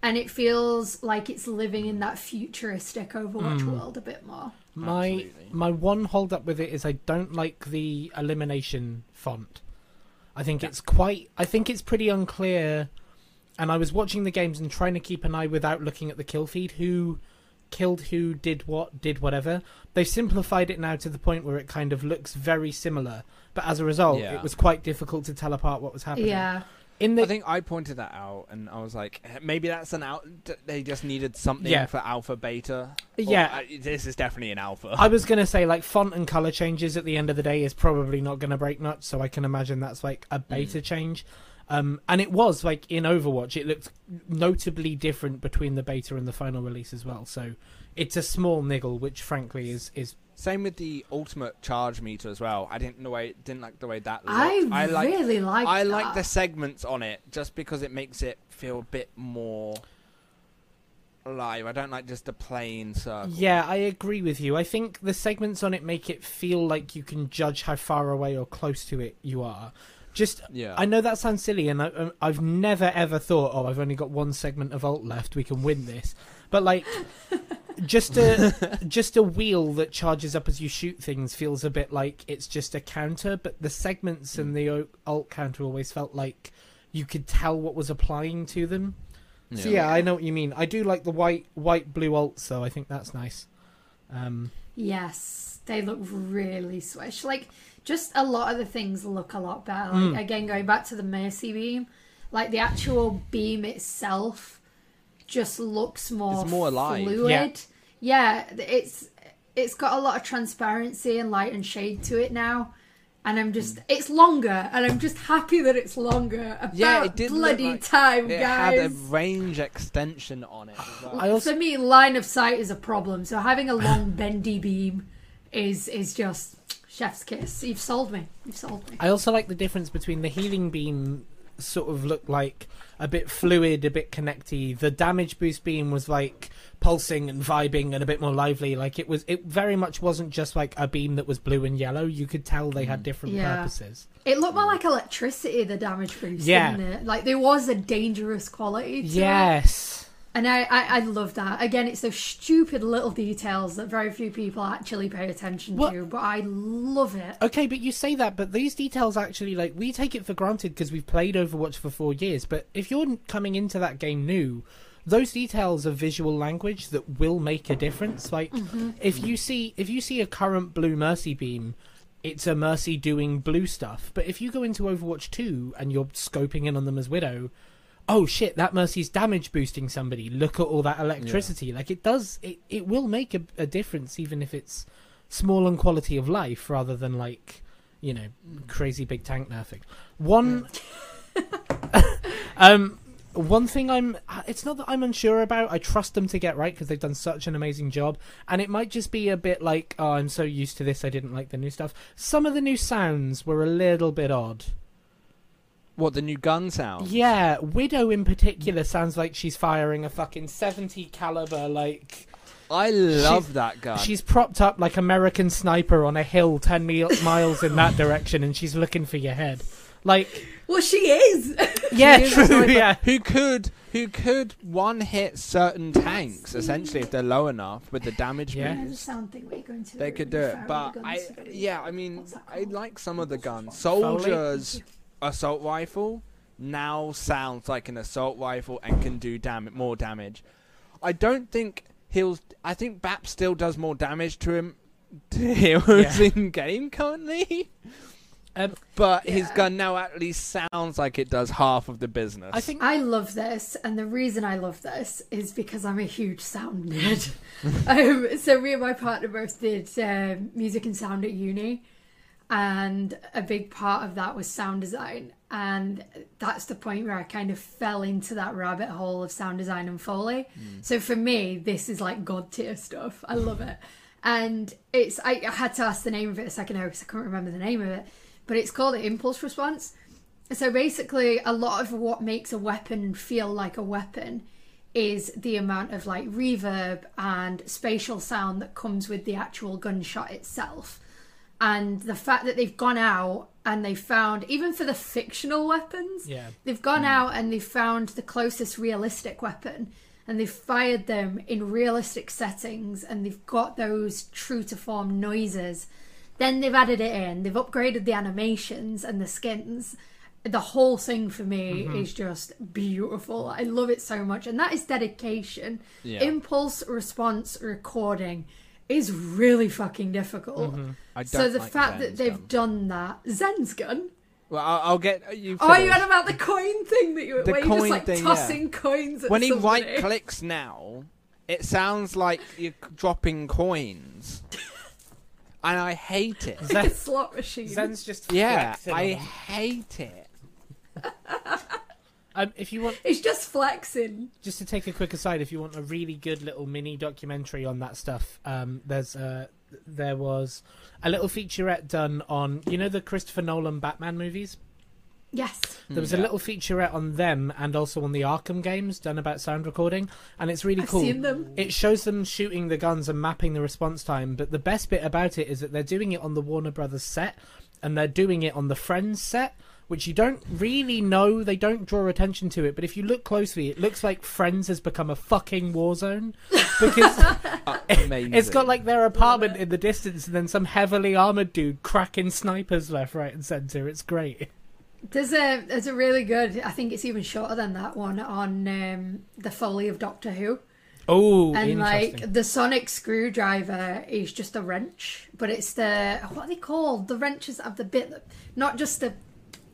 and it feels like it's living in that futuristic Overwatch world a bit more. My Absolutely. my one hold up with it is I don't like the elimination font. I think it's quite I think it's pretty unclear and I was watching the games and trying to keep an eye without looking at the kill feed who killed who did what did whatever. They've simplified it now to the point where it kind of looks very similar, but as a result Yeah. it was quite difficult to tell apart what was happening. Yeah, In the I think I pointed that out, and I was like, maybe that's an out. They just needed something Yeah. for alpha beta. Or, Yeah. uh, this is definitely an alpha. I was gonna say like font and color changes at the end of the day is probably not gonna break nuts, so I can imagine that's like a beta change. Um, and it was like in Overwatch, it looked notably different between the beta and the final release as well. So it's a small niggle, which frankly is is Same with the ultimate charge meter as well. I didn't the way didn't like the way that looked. I, like really like. I that. like the segments on it just because it makes it feel a bit more alive. I don't like just a plain circle. yeah, I agree with you. I think the segments on it make it feel like you can judge how far away or close to it you are. Just Yeah. I know that sounds silly, and I, um, I've never ever thought, oh, I've only got one segment of alt left, we can win this. But like, [LAUGHS] just a [LAUGHS] just a wheel that charges up as you shoot things feels a bit like it's just a counter. But the segments and the alt counter always felt like you could tell what was applying to them. So yeah, I know what you mean. I do like the white white blue alts, though. I think that's nice. Um, Yes, they look really swish. Like just a lot of the things look a lot better. Like Mm. again, going back to the Mercy beam, like the actual beam itself just looks more It's more alive. fluid. Yeah. it's it's got a lot of transparency and light and shade to it now. And I'm just, mm. it's longer, and I'm just happy that it's longer. About Yeah, it did look bloody like time, It guys. It had a range extension on it. Well. I also For me, line of sight is a problem. So having a long [LAUGHS] bendy beam is is just chef's kiss. You've sold me. You've sold me. I also like the difference between the healing beam sort of looked like a bit fluid, a bit connecty. The damage boost beam was like pulsing and vibing and a bit more lively. Like it was it very much wasn't just like a beam that was blue and yellow. You could tell they had mm. different Yeah. purposes. It looked more like electricity, the damage boost, Yeah. didn't it? Like there was a dangerous quality to it. And I, I, I love that. Again, it's those stupid little details that very few people actually pay attention What- to, but I love it. Okay, but you say that, but these details actually like we take it for granted because we've played Overwatch for four years. But if you're coming into that game new, those details are visual language that will make a difference. Like mm-hmm. if you see if you see a current blue Mercy beam, it's a Mercy doing blue stuff. But if you go into Overwatch two and you're scoping in on them as Widow. Oh shit! That Mercy's damage boosting somebody. Look at all that electricity. Like it does. It it will make a, a difference, even if it's small and quality of life rather than like you know crazy big tank nerfing one [LAUGHS] um one thing i'm it's not that i'm unsure about i trust them to get right because they've done such an amazing job and it might just be a bit like oh i'm so used to this i didn't like the new stuff some of the new sounds were a little bit odd What the new gun sound? yeah widow in particular sounds like she's firing a fucking 70 caliber like I love that gun. She's propped up like American sniper on a hill 10 mil- miles in that direction and she's looking for your head. Like, Well, she is. [LAUGHS] yeah, He is true, sniper yeah. Who could who could one hit certain tanks essentially if they're low enough with the damage Yeah. There's boost. sound thing where you go They could do it, but I yeah, I mean I like some of the guns. Foley? Soldiers assault rifle now sounds like an assault rifle and can do dam- more damage. I don't think he'll. I think Bap still does more damage to him to heroes Yeah. [LAUGHS] in game currently. Um, But his Yeah. gun now at least sounds like it does half of the business. I think I love this, and the reason I love this is because I'm a huge sound nerd. [LAUGHS] um, so me and my partner both did um, music and sound at uni, and a big part of that was sound design, and that's the point where I kind of fell into that rabbit hole of sound design and foley. Mm. So for me, this is like god tier stuff. I love it, and it's I, I had to ask the name of it a second ago because I couldn't remember the name of it, but it's called impulse response. So basically, a lot of what makes a weapon feel like a weapon is the amount of like reverb and spatial sound that comes with the actual gunshot itself. And the fact that they've gone out and they found, even for the fictional weapons, yeah. they've gone mm. out and they've found the closest realistic weapon and they've fired them in realistic settings and they've got those true to form noises. Then they've added it in, they've upgraded the animations and the skins. The whole thing for me mm-hmm. is just beautiful. I love it so much, and that is dedication. Yeah. Impulse response recording is really fucking difficult. Mm-hmm. I don't So the like fact Zen's that they've gun. done that, Zen's gun. Well, I'll, I'll get you. Oh, you finish. had about the coin thing that you The where you're just like thing, yeah. tossing coins at when he somebody. right clicks now, it sounds like you're dropping coins, and I hate it. like a slot machine. Zen's just Yeah, I on hate it. [LAUGHS] Um, if you want, It's just flexing. just to take a quick aside, if you want a really good little mini documentary on that stuff, um, there's uh, there was a little featurette done on you know the Christopher Nolan Batman movies. Yes. There was a hmm. little featurette on them and also on the Arkham games done about sound recording, and it's really I've cool. seen them. It shows them shooting the guns and mapping the response time, but the best bit about it is that they're doing it on the Warner Brothers set and they're doing it on the Friends set, which you don't really know. They don't draw attention to it, but if you look closely, it looks like Friends has become a fucking war zone because [LAUGHS] Amazing. it's got like their apartment in the distance and then some heavily armored dude cracking snipers left, right, and center. It's great. There's a there's a really good. I think it's even shorter than that one on um, the Foley of Doctor Who. Oh, and like the sonic screwdriver is just a wrench, but it's the what are they called? The wrenches that have the bit that not just the.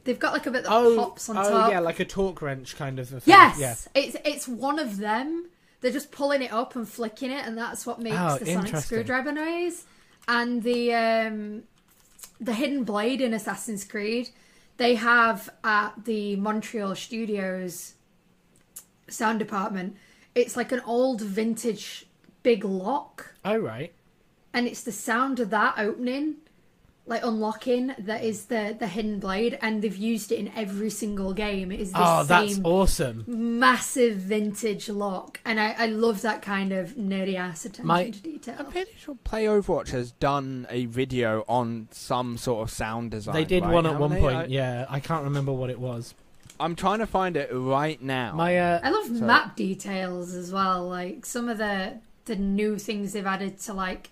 They've got like a bit that oh, pops on oh top. yeah, like a torque wrench kind of a thing. Yes, Yeah. it's it's one of them. They're just pulling it up and flicking it, and that's what makes Oh, the sonic screwdriver noise. And the um, the hidden blade in Assassin's Creed, they have at the Montreal studios sound department. It's like an old vintage big lock, Oh right. and it's the sound of that opening, like unlocking, that is the the hidden blade, and they've used it in every single game. It is the Oh, same that's awesome. massive vintage lock, and I, I love that kind of nerdy ass attention My- to detail. I'm pretty sure Play Overwatch has done a video on some sort of sound design. They did right? one at Haven't one they? point. I, yeah, I can't remember what it was. I'm trying to find it right now. My uh, I love So- map details as well, like some of the the new things they've added to like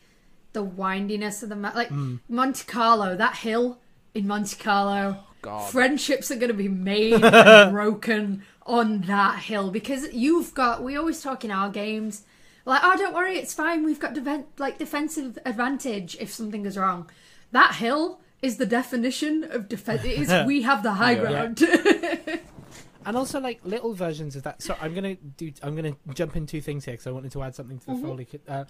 the windiness of the map, like mm, Monte Carlo, that hill in Monte Carlo. God. Friendships are going to be made [LAUGHS] and broken on that hill because you've got. We always talk in our games, like, oh, don't worry, it's fine. We've got defen like defensive advantage if something goes wrong. That hill is the definition of defense. It is we have the high [LAUGHS] Yeah. ground. [LAUGHS] and also like little versions of that. So I'm gonna do. I'm gonna jump in two things here because I wanted to add something to the Mhm. Foley. Uh,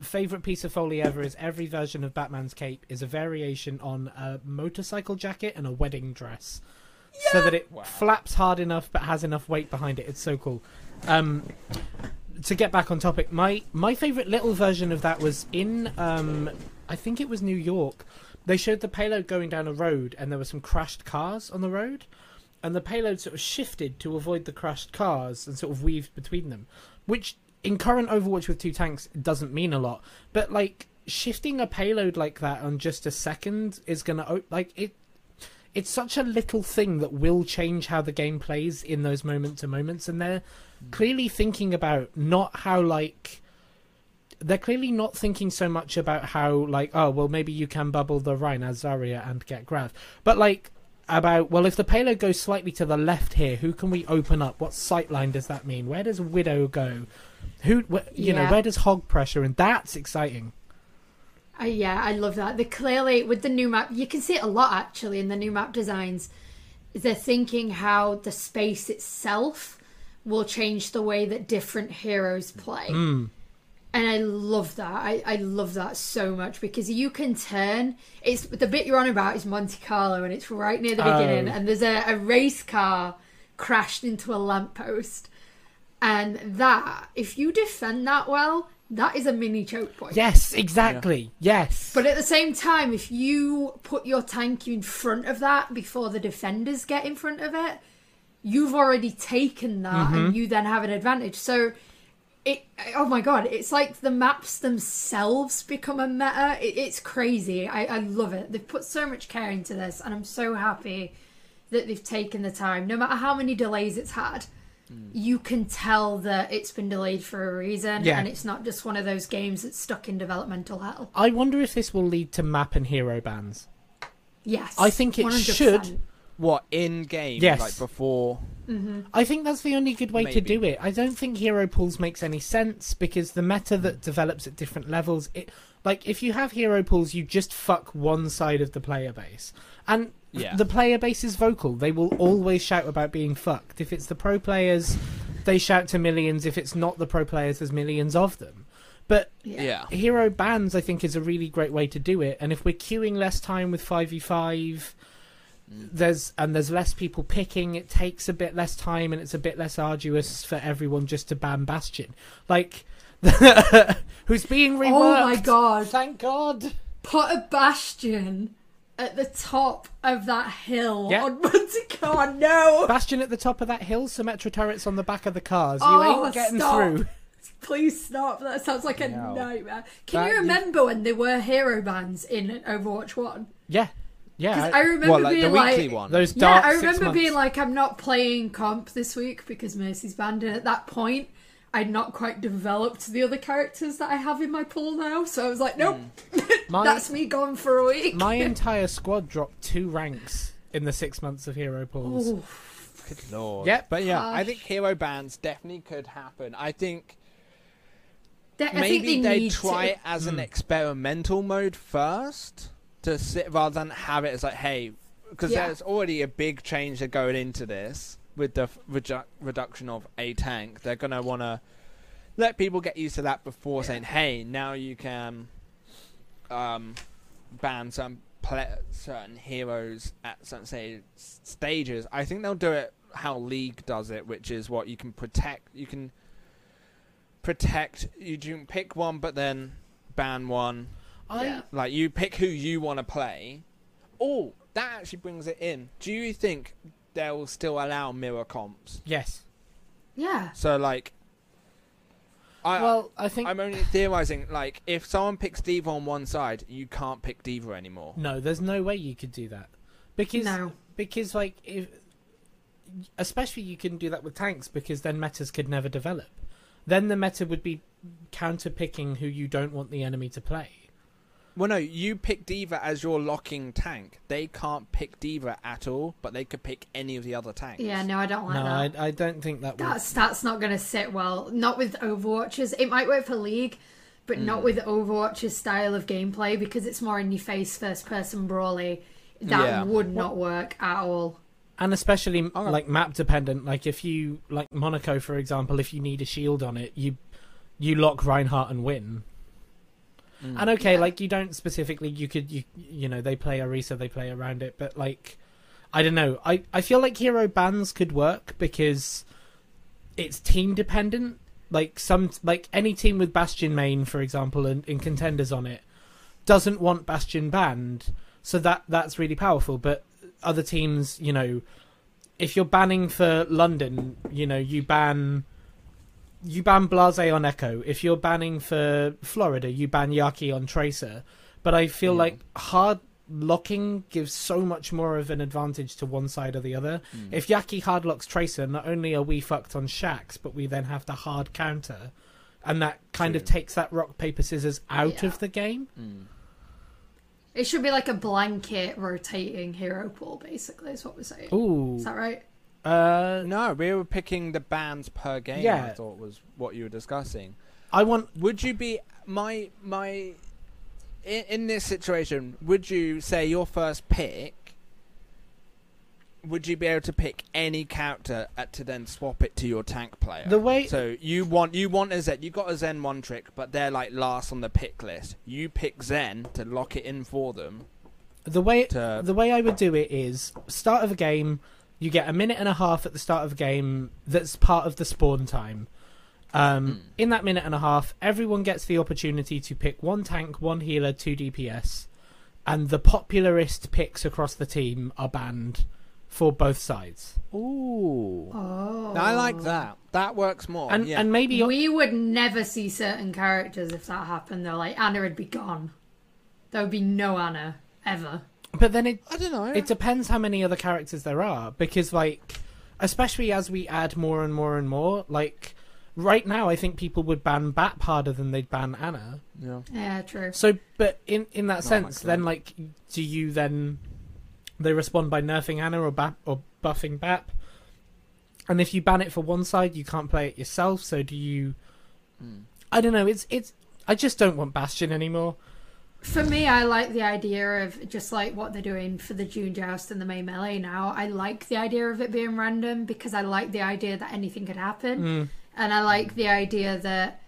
favorite piece of Foley ever is every version of Batman's cape is a variation on a motorcycle jacket and a wedding dress, so that it Wow. flaps hard enough but has enough weight behind it. It's so cool. Um, to get back on topic, my my favorite little version of that was in um, I think it was New York. They showed the payload going down a road, and there were some crashed cars on the road, and the payload sort of shifted to avoid the crashed cars and sort of weaved between them, which in current Overwatch with two tanks doesn't mean a lot, but like shifting a payload like that on just a second is gonna like it. it's such a little thing that will change how the game plays in those moment to moments, and they're mm. clearly thinking about not how like they're clearly not thinking so much about how like oh well maybe you can bubble the Rein as Zarya and get Grav, but like about well if the payload goes slightly to the left here, who can we open up? What sightline does that mean? Where does Widow go? Who wh- you know where does Hog pressure? And that's exciting. Uh, yeah, I love that. They clearly with the new map, you can see it a lot actually in the new map designs. They're thinking how the space itself will change the way that different heroes play. Mm. And I love that. I, I love that so much because you can turn. It's the bit you're on about is Monte Carlo, and it's right near the beginning. Oh. And there's a, a race car crashed into a lamppost, and that if you defend that well, that is a mini choke point. Yes, exactly. Yes. But at the same time, if you put your tank in front of that before the defenders get in front of it, you've already taken that and mm-hmm. you then have an advantage. So it oh my god, it's like the maps themselves become a meta. It, it's crazy. I, I love it. They've put so much care into this and I'm so happy that they've taken the time. No matter how many delays it's had, Mm. you can tell that it's been delayed for a reason Yeah. and it's not just one of those games that's stuck in developmental hell. I wonder if this will lead to map and hero bans. Yes. I think it 100%. should. What in game? Yes. Like before. Mm-hmm. I think that's the only good way to do it. I don't think hero pools makes any sense because the meta that develops at different levels, it like if you have hero pools, you just fuck one side of the player base, and Yeah. the player base is vocal. They will always shout about being fucked. If it's the pro players, they shout to millions. If it's not the pro players, there's millions of them. But Yeah. Yeah. hero bans, I think, is a really great way to do it. And if we're queuing less time with five v five, there's and there's less people picking. It takes a bit less time, and it's a bit less arduous for everyone just to ban Bastion. Like, [LAUGHS] who's being reworked? Oh my god. Thank God! Put a bastion at the top of that hill Yeah. on [LAUGHS] Monte Carlo. No. Bastion at the top of that hill, Symmetra turrets on the back of the cars. You Oh, ain't getting stop. through. [LAUGHS] Please stop. That sounds like a No. nightmare. Can That you is- remember when there were hero bans in Overwatch 1? Yeah, yeah. Because I- I remember What like being the like. weekly one? those Yeah, I six remember months. being like, I'm not playing comp this week because Mercy's banned. And at that point, I'd not quite developed the other characters that I have in my pool now. So I was like, nope, [LAUGHS] my, that's me gone for a week. my [LAUGHS] entire squad dropped two ranks in the six months of hero pools. Ooh. Good lord. Yep. But yeah, I think hero bans definitely could happen. I think They- I think maybe they they need try to. it as Hmm. an experimental mode first to sit rather than have it as like, hey, because Yeah. there's already a big change that going into this with the redu- reduction of a tank. They're gonna want to let people get used to that before saying, hey, now you can um, ban some pla certain heroes at certain say, stages. I think they'll do it how League does it, which is what you can protect. You can protect. You can pick one, but then ban one. I Like you pick who you want to play. Oh, that actually brings it in. Do you think they'll still allow mirror comps? yes. Yeah. So like, I well, I think I'm only theorizing. Like, if someone picks D.Va on one side, you can't pick D.Va anymore. no. There's no way you could do that because No. because like if especially you can do that with tanks because then metas could never develop. Then the meta would be counter picking who you don't want the enemy to play. Well, no, you pick D.Va as your locking tank. They can't pick D.Va at all, but they could pick any of the other tanks. Yeah, no, I don't like that. no, that. I, I don't think that would. That's that's not going to sit well. Not with Overwatch's. It might work for League, but Mm. not with Overwatch's style of gameplay because it's more in your face, first person brawly. That Yeah. would not work at all. and especially Okay. like map dependent. Like if you like Monaco, for example, if you need a shield on it, you you lock Reinhardt and win. Mm. And okay, Yeah. like you don't specifically, you could you you know they play Orisa, they play around it, but like I don't know. I I feel like hero bans could work because it's team dependent. Like some like any team with Bastion main, for example, and, and contenders on it doesn't want Bastion banned, so that that's really powerful. But other teams, you know, if you're banning for London, you know, you ban you ban Blase on Echo. If you're banning for Florida, you ban Yaki on Tracer. But I feel Yeah. like hard locking gives so much more of an advantage to one side or the other. Mm. If Yaki hard locks Tracer, not only are we fucked on Shax, but we then have to hard counter, and that kind of takes that rock paper scissors out Yeah. of the game. Mm. It should be like a blanket rotating hero pool, basically, is what we're saying. Ooh, Is that right? Uh, No, we were picking the bans per game. Yeah. I thought was what you were discussing. I want Would you be my my in, in this situation? Would you say your first pick? Would you be able to pick any character at, to then swap it to your tank player? the way. So you want you want a Zen. You got a Zen one trick, but they're like last on the pick list. You pick Zen to lock it in for them. The way To the way I would do it is start of a game. You get a minute and a half at the start of a game. That's part of the spawn time. Um, Mm. In that minute and a half, everyone gets the opportunity to pick one tank, one healer, two DPS, and the popularist picks across the team are banned for both sides. ooh, Oh. I like that. That works more. and yeah. and maybe We would never see certain characters if that happened. Though, like Ana would be gone. There would be no Ana ever. But then it I don't know. it depends how many other characters there are because like especially as we add more and more and more like right now i think people would ban bap harder than they'd ban ana yeah. Yeah, true. so but in in that Not sense then like do you then they respond by nerfing ana or bap or buffing bap and if you ban it for one side you can't play it yourself so do you Mm. i don't know it's it's i just don't want bastion anymore For me, I like the idea of just like what they're doing for the June Joust and the May Melee now. I like the idea of it being random because I like the idea that anything could happen. Mm. And I like the idea that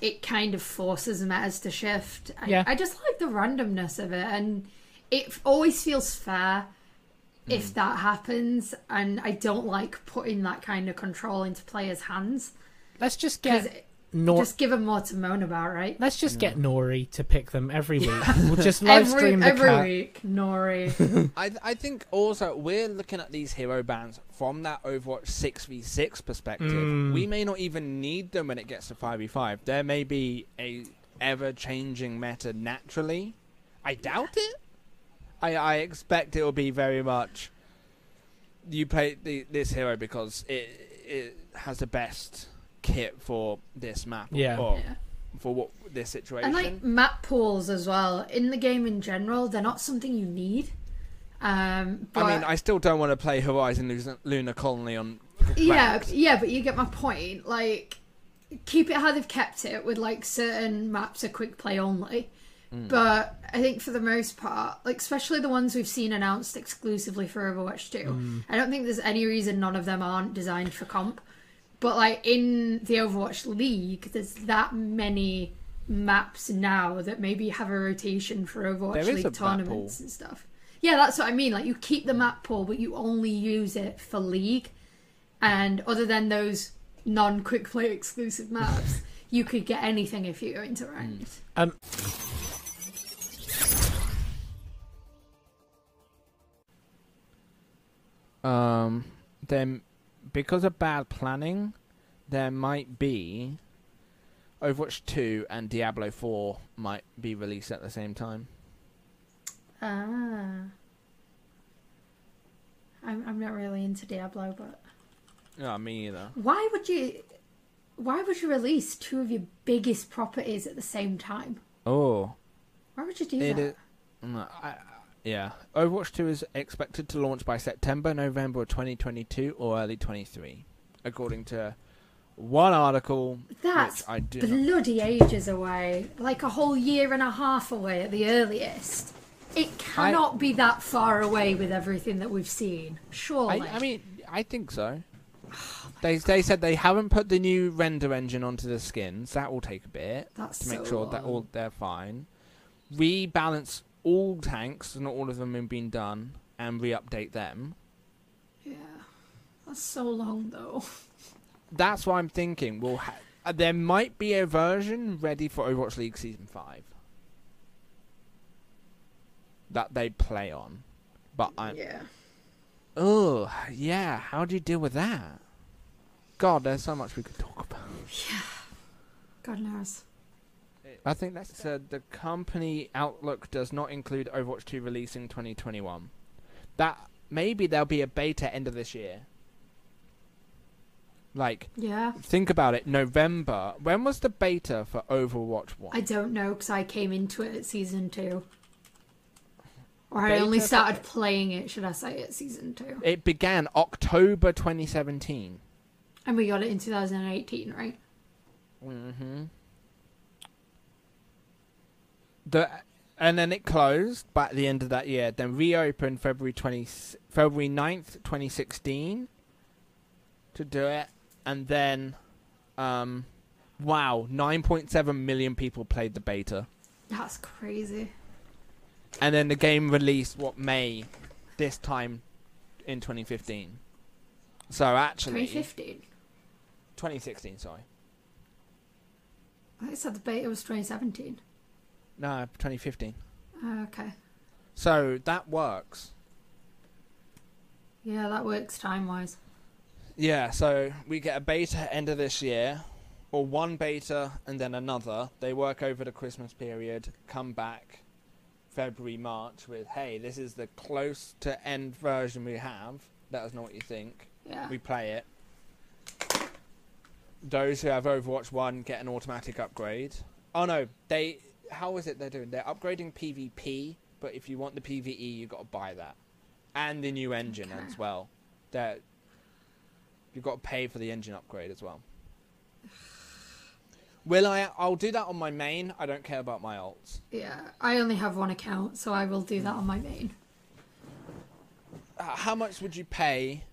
it kind of forces matters to shift. I, Yeah. I just like the randomness of it. And it always feels fair if that happens. And I don't like putting that kind of control into players' hands. let's just get nor just give them more to moan about, right? let's just get nori to pick them every week we'll just [LAUGHS] live Every, stream the every cat. week, Nori. [LAUGHS] I I think also we're looking at these hero bans from that Overwatch six v six perspective. Mm. We may not even need them when it gets to five v five. There may be a ever changing meta naturally. I doubt it. I I expect it will be very much. You play the, this hero because it it has the best kit for this map. Yeah. Or Yeah. for what this situation. And like map pools as well in the game in general, they're not something you need. Um, but I mean, I still don't want to play Horizon Lunar, Lunar Colony on. yeah, ranked. yeah, but you get my point. Like, keep it how they've kept it with like certain maps are quick play only. Mm. But I think for the most part, like especially the ones we've seen announced exclusively for Overwatch 2, Mm. I don't think there's any reason none of them aren't designed for comp. But like in the Overwatch League, there's that many maps now that maybe have a rotation for Overwatch There is a League tournaments and stuff. Yeah, that's what I mean. Like you keep the map pool, but you only use it for League. And other than those non-quick play exclusive maps, [LAUGHS] you could get anything if you go into ranked. Um, Um, then because of bad planning, there might be Overwatch 2 and Diablo 4 might be released at the same time. Ah. I'm, I'm not really into Diablo, but No, me either. why would you why would you release two of your biggest properties at the same time? Oh, Why would you do it that? is. I, yeah, Overwatch 2 is expected to launch by September, November 2022 or early 23, according to one article. That's which I do not bloody ages away. Like a whole year and a half away at the earliest. It cannot be that far away with everything that we've seen. Surely. I, I mean, I think so. They they said they haven't put the new render engine onto the skins. That will take a bit That's to make so sure that all they're fine. Rebalance all tanks, not all of them have been done, and re-update them. Yeah. That's so long though. [LAUGHS] That's what I'm thinking. We'll ha- uh, there might be a version ready for Overwatch League Season Five that they play on, but I'm Yeah. oh yeah. How do you deal with that? God, there's so much we could talk about. Yeah, God knows. I think that's said the company outlook does not include Overwatch 2 releasing 2021. That maybe there'll be a beta end of this year. Like Yeah. think about it, November. When was the beta for Overwatch 1? I don't know because I came into it at season two. Or I Beta only for- started playing it, should I say, at season two. It began October 2017. And we got it in 2018, right? Mm-hmm. The and then it closed by the end of that year. Then reopened February twenty February 9th, twenty sixteen, to do it, and then, um, wow, nine point seven million people played the beta, That's crazy. and then the game released what May, this time, in twenty fifteen. So actually, 2015. 2016, sorry. I said the beta was 2017. No, 2015. Oh, okay. So that works. Yeah, that works time wise. Yeah, so we get a beta end of this year, or one beta and then another. They work over the Christmas period, come back February, March with, hey, this is the close to end version we have. Let us know what you think. Yeah. We play it. Those who have Overwatch 1 get an automatic upgrade. Oh no, they. How is it they're doing? They're upgrading PvP, but if you want the PvE, you've got to buy that. And the new engine Okay. as well. They're, You've got to pay for the engine upgrade as well. Will I? I'll do that on my main. I don't care about my alts. Yeah. I only have one account, so I will do that on my main. Uh, how much would you pay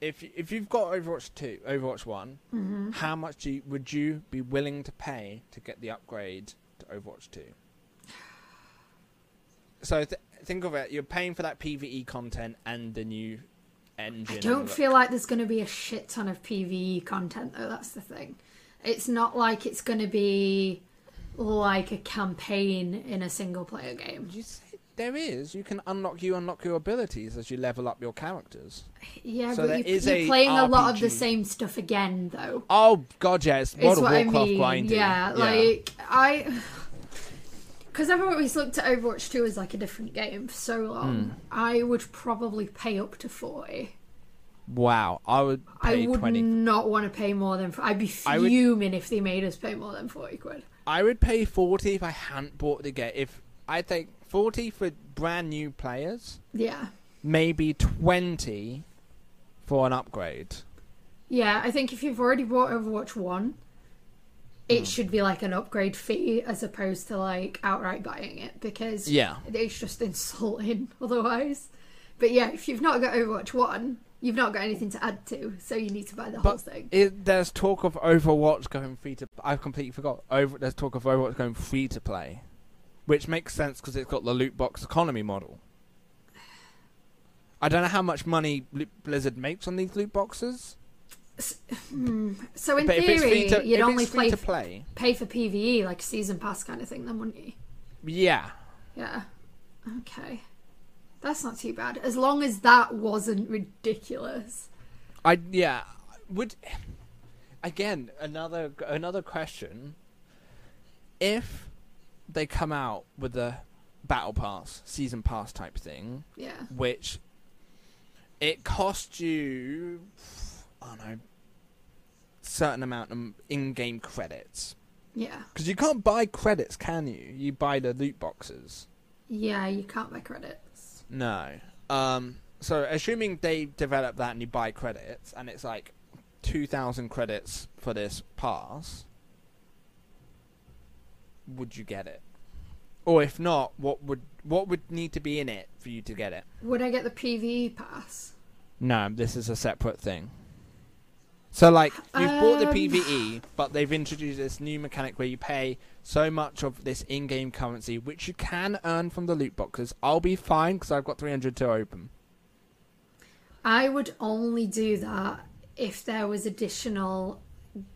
if if you've got Overwatch two, Overwatch one? hmm How much do you, would you be willing to pay to get the upgrade to Overwatch two? So th- think of it. You're paying for that PVE content and the new engine. I don't feel like there's going to be a shit ton of PvE content, though. That's the thing. It's not like it's going to be like a campaign in a single player game. You say there is. You can unlock you unlock your abilities as you level up your characters. Yeah, So but you, is you're a playing a lot of the same stuff again, though. Oh god, yeah, it's of what I mean. grinding. Yeah, like I, [SIGHS] because I've always looked at Overwatch Two as like a different game for so long. Hmm. I would probably pay up to forty. wow, I would I would twenty. not want to pay more than. I'd be I would- fuming if they made us pay more than forty quid. I would pay forty if I hadn't bought the game. If I think forty for brand new players, Yeah, maybe twenty for an upgrade. yeah. I think if you've already bought Overwatch One, it Hmm. should be like an upgrade fee as opposed to like outright buying it because Yeah, it's just insulting [LAUGHS] otherwise. But yeah, if you've not got Overwatch One, you've not got anything to add to, so you need to buy the whole thing. it, there's talk of Overwatch going free to. I've completely forgot. Over there's talk of Overwatch going free to play, which makes sense because it's got the loot box economy model. I don't know how much money Bl- Blizzard makes on these loot boxes. Hmm. So in but theory, to, you'd only play to play, pay for PVE like season pass kind of thing, then wouldn't you? yeah, Yeah. Okay. That's not too bad. As long as that wasn't ridiculous. I yeah would. Again, another another question. If they come out with a battle pass, season pass type thing, Yeah. which it costs you, I don't know, certain amount of in-game credits. Yeah. Because you can't buy credits, can you? You buy the loot boxes. Yeah, you can't buy credits. No. Um. So assuming they develop that and you buy credits, and it's like two thousand credits for this pass, would you get it? Or if not, what would what would need to be in it for you to get it? Would I get the PVE pass? No, this is a separate thing. So, like, you've bought the Um, PVE, but they've introduced this new mechanic where you pay so much of this in-game currency, which you can earn from the loot boxes. I'll be fine because I've got 300 to open. I would only do that if there was additional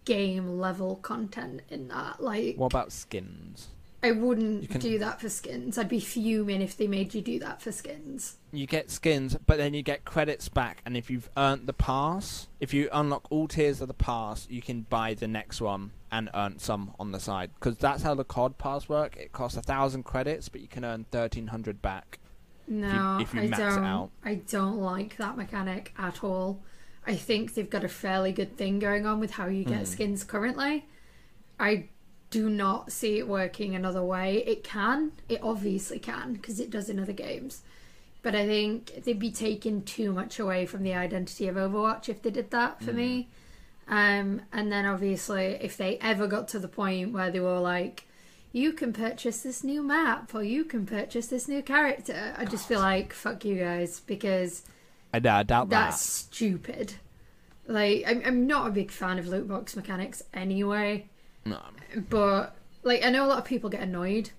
game level content in that. Like, What about skins? I wouldn't can- do that for skins. I'd be fuming if they made you do that for skins. You get skins, but then you get credits back, and if you've earned the pass, if you unlock all tiers of the pass, you can buy the next one and earn some on the side because that's how the COD pass work. It costs a thousand credits, but you can earn thirteen hundred back. No, if you I max it don't. out. I don't like that mechanic at all. I think they've got a fairly good thing going on with how you get Hmm. skins currently. I do not see it working another way. It can, it obviously can, because it does in other games. But I think they'd be taking too much away from the identity of Overwatch if they did that for me. Um, and then obviously, if they ever got to the point where they were like, you can purchase this new map or you can purchase this new character, I just feel like, fuck you guys, because I, I doubt that. that's stupid. Like, I'm, I'm not a big fan of loot box mechanics anyway. No. but, like, I know a lot of people get annoyed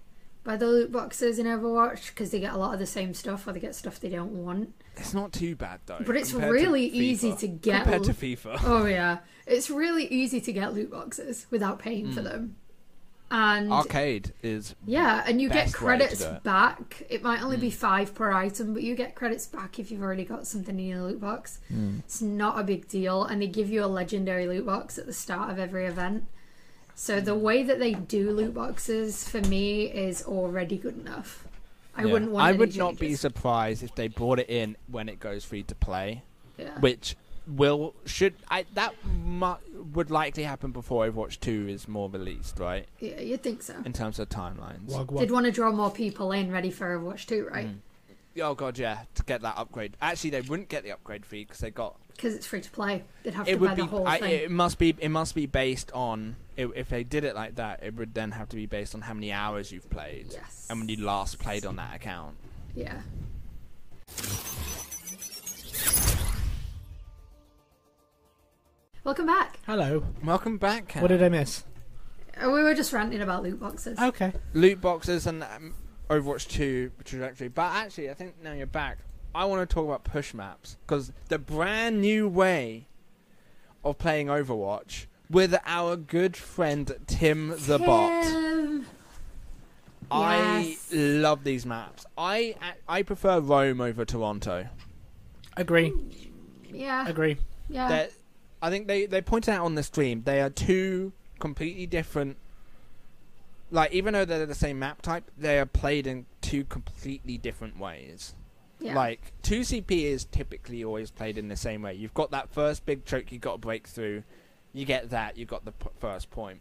by the loot boxes in Overwatch because they get a lot of the same stuff or they get stuff they don't want. It's not too bad though. But it's really easy to get. compared to FIFA. Oh yeah, it's really easy to get loot boxes without paying for mm. them, and Arcade is yeah, and you get best way to credits back. It might only be hmm. five per item, but you get credits back if you've already got something in your loot box. Hmm. It's not a big deal, and they give you a legendary loot box at the start of every event. So the hmm. way that they do loot boxes for me is already good enough. I Yeah. wouldn't want. I would not be surprised if they brought it in when it goes free to play, Yeah. which will should I that mu- would likely happen before Overwatch Two is more released, right? yeah, you'd think so. In terms of timelines. Wog, wog. They'd want to draw more people in ready for Overwatch 2, right? Mm. Oh god, yeah, to get that upgrade. Actually, they wouldn't get the upgrade fee because they got Because it's free to play. They'd have it to would buy be. the whole I, thing. it must be. It must be based on. i if they did it like that, it would then have to be based on how many hours you've played yes. and when you last played on that account. Yeah. Welcome back. Hello. Welcome back. Ken. What did I miss? Uh, We were just ranting about loot boxes. Okay. loot boxes and um, Overwatch 2 trajectory. But actually, I think now you're back. I want to talk about push maps because the brand new way of playing Overwatch with our good friend Tim the Bot. Tim. I Yes. love these maps. I I prefer Rome over Toronto. Agree. Yeah. Agree. Yeah. They're- I think they they pointed out on the stream they are two completely different. Like even though they're the same map type, they are played in two completely different ways. yeah. Like two CP is typically always played in the same way. You've got that first big choke, you got to break through. You get that, you got the p- first point.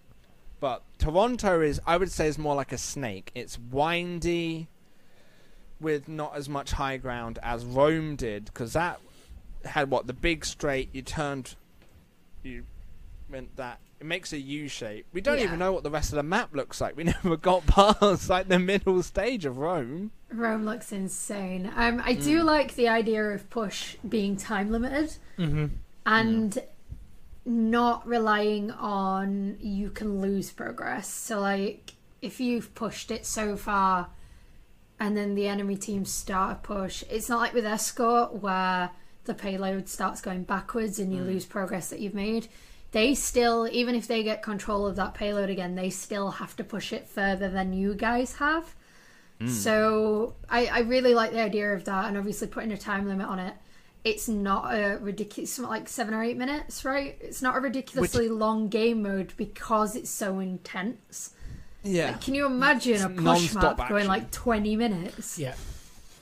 But Toronto is, I would say, is more like a snake. It's windy, with not as much high ground as Rome did, because that had what the big straight. You turned, you meant that. It makes a U shape. We don't Yeah. even know what the rest of the map looks like. We [LAUGHS] never got past like the middle stage of Rome. Rome looks insane. Um, I Mm. do like the idea of push being time limited Mm-hmm. and not relying on you can lose progress. So, like, if you've pushed it so far and then the enemy team start a push, it's not like with Escort where the payload starts going backwards and you lose progress that you've made. They still, even if they get control of that payload again, they still have to push it further than you guys have. So I, I really like the idea of that, and obviously putting a time limit on it. It's not a ridiculous, like seven or eight minutes, right? It's not a ridiculously long game mode because it's so intense. Yeah. Like, can you imagine It's a push map going like twenty minutes? Yeah.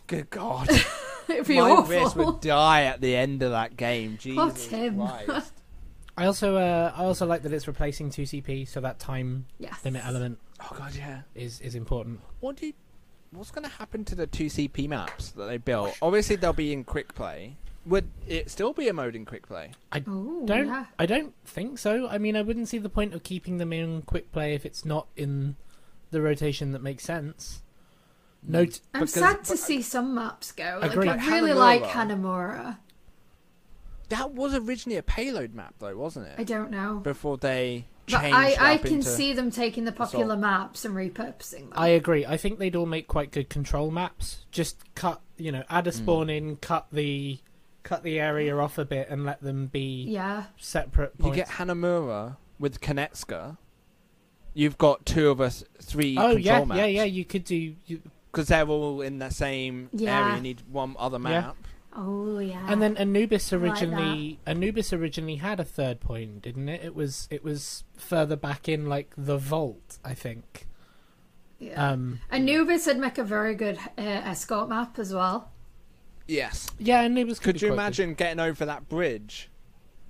Good God. [LAUGHS] It'd be My awful. wrist would die at the end of that game. Jesus Tim. Christ. [LAUGHS] I also uh, I also like that it's replacing 2CP, so that time yes. limit element oh God, yeah. is is important. What do you, What's going to happen to the two CP maps that they built? Obviously, they'll be in quick play. Would it still be a mode in quick play? Oh, Don't yeah. I don't think so. I mean, I wouldn't see the point of keeping them in quick play if it's not in the rotation that makes sense. Note I'm Because- sad to but- see some maps go. Like, I really Hanamura. like Hanamura. That was originally a payload map, though, wasn't it? I don't know. Before they But I, I can into... see them taking the popular maps and repurposing them. I agree. I think they'd all make quite good control maps. Just cut, you know, add a Hmm. spawn in, cut the cut the area off a bit, and let them be yeah. separate You get Hanamura with Kanezaka. You've got two of us, three oh control yeah, maps. yeah, yeah. You could do. You, Because they're all in the same Yeah. area. You need one other Yeah. map. Oh yeah. And then Anubis I like originally Anubis originally had a third point, didn't it? It was it was further back in like the vault, I think. yeah. Um Anubis would make a very good uh, escort map as well. Yes. yeah, Anubis could, Could be you quite good. imagine getting over that bridge?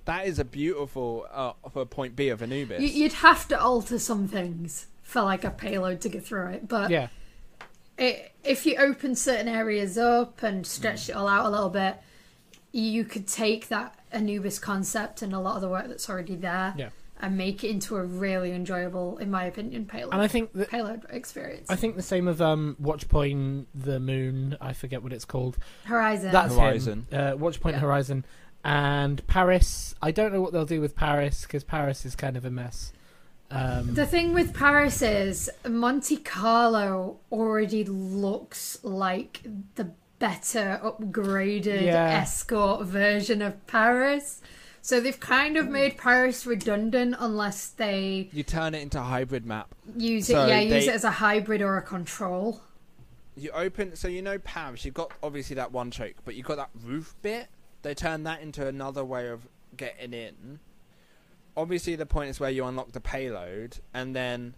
That is a beautiful uh, for point B of Anubis. You, you'd have to alter some things for like a payload to get through it, but Yeah. It, if you open certain areas up and Mm. stretch it all out a little bit, you could take that Anubis concept and a lot of the work that's already there Yeah. and make it into a really enjoyable, in my opinion, payload And I think that payload experience. I think the same of um Watchpoint the Moon, I forget what it's called. Horizon. That's Horizon. him. Uh, Watchpoint Yeah. Horizon and Paris. I don't know what they'll do with Paris because Paris is kind of a mess. Um, The thing with Paris is Monte Carlo already looks like the better upgraded Yeah. escort version of Paris. So they've kind of made Paris redundant unless they You turn it into a hybrid map. use So it yeah, use it as a hybrid or a control. You open, so you know Paris. You've got obviously that one choke, but you've got that roof bit. They turn that into another way of getting in. Obviously, the point is where you unlock the payload, and then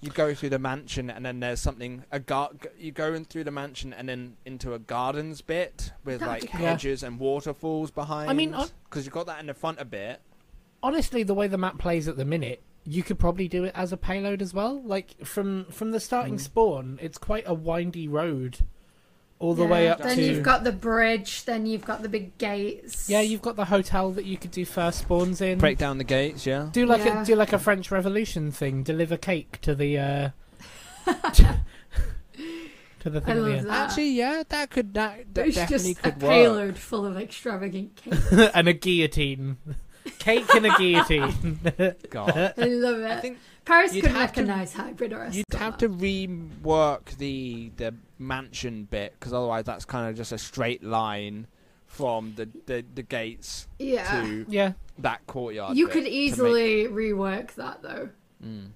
you go through the mansion, and then there's something a gar- You go in through the mansion, and then into a gardens bit with That'd like hedges and waterfalls behind. I mean, because you've got that in the front a bit. honestly, the way the map plays at the minute, you could probably do it as a payload as well. Like from from the starting Mm. spawn, it's quite a windy road, all the Yeah, way up to Then to. you've got the bridge, then you've got the big gates. yeah, you've got the hotel that you could do first spawns in. Break down the gates, yeah. Do like Yeah. a do like a French Revolution thing. Deliver cake to the uh, [LAUGHS] to the I thing. at the love that. Actually, yeah, that could that, that definitely just a could work. payload full of extravagant [LAUGHS] cake. and a guillotine, [LAUGHS] cake and a guillotine. God. I love it. I think Paris you'd could have make a to- nice hybrid or a You'd have to rework the the mansion bit because otherwise that's kind of just a straight line from the the, the gates Yeah. to yeah, that courtyard. You could to easily rework that though. make, mm.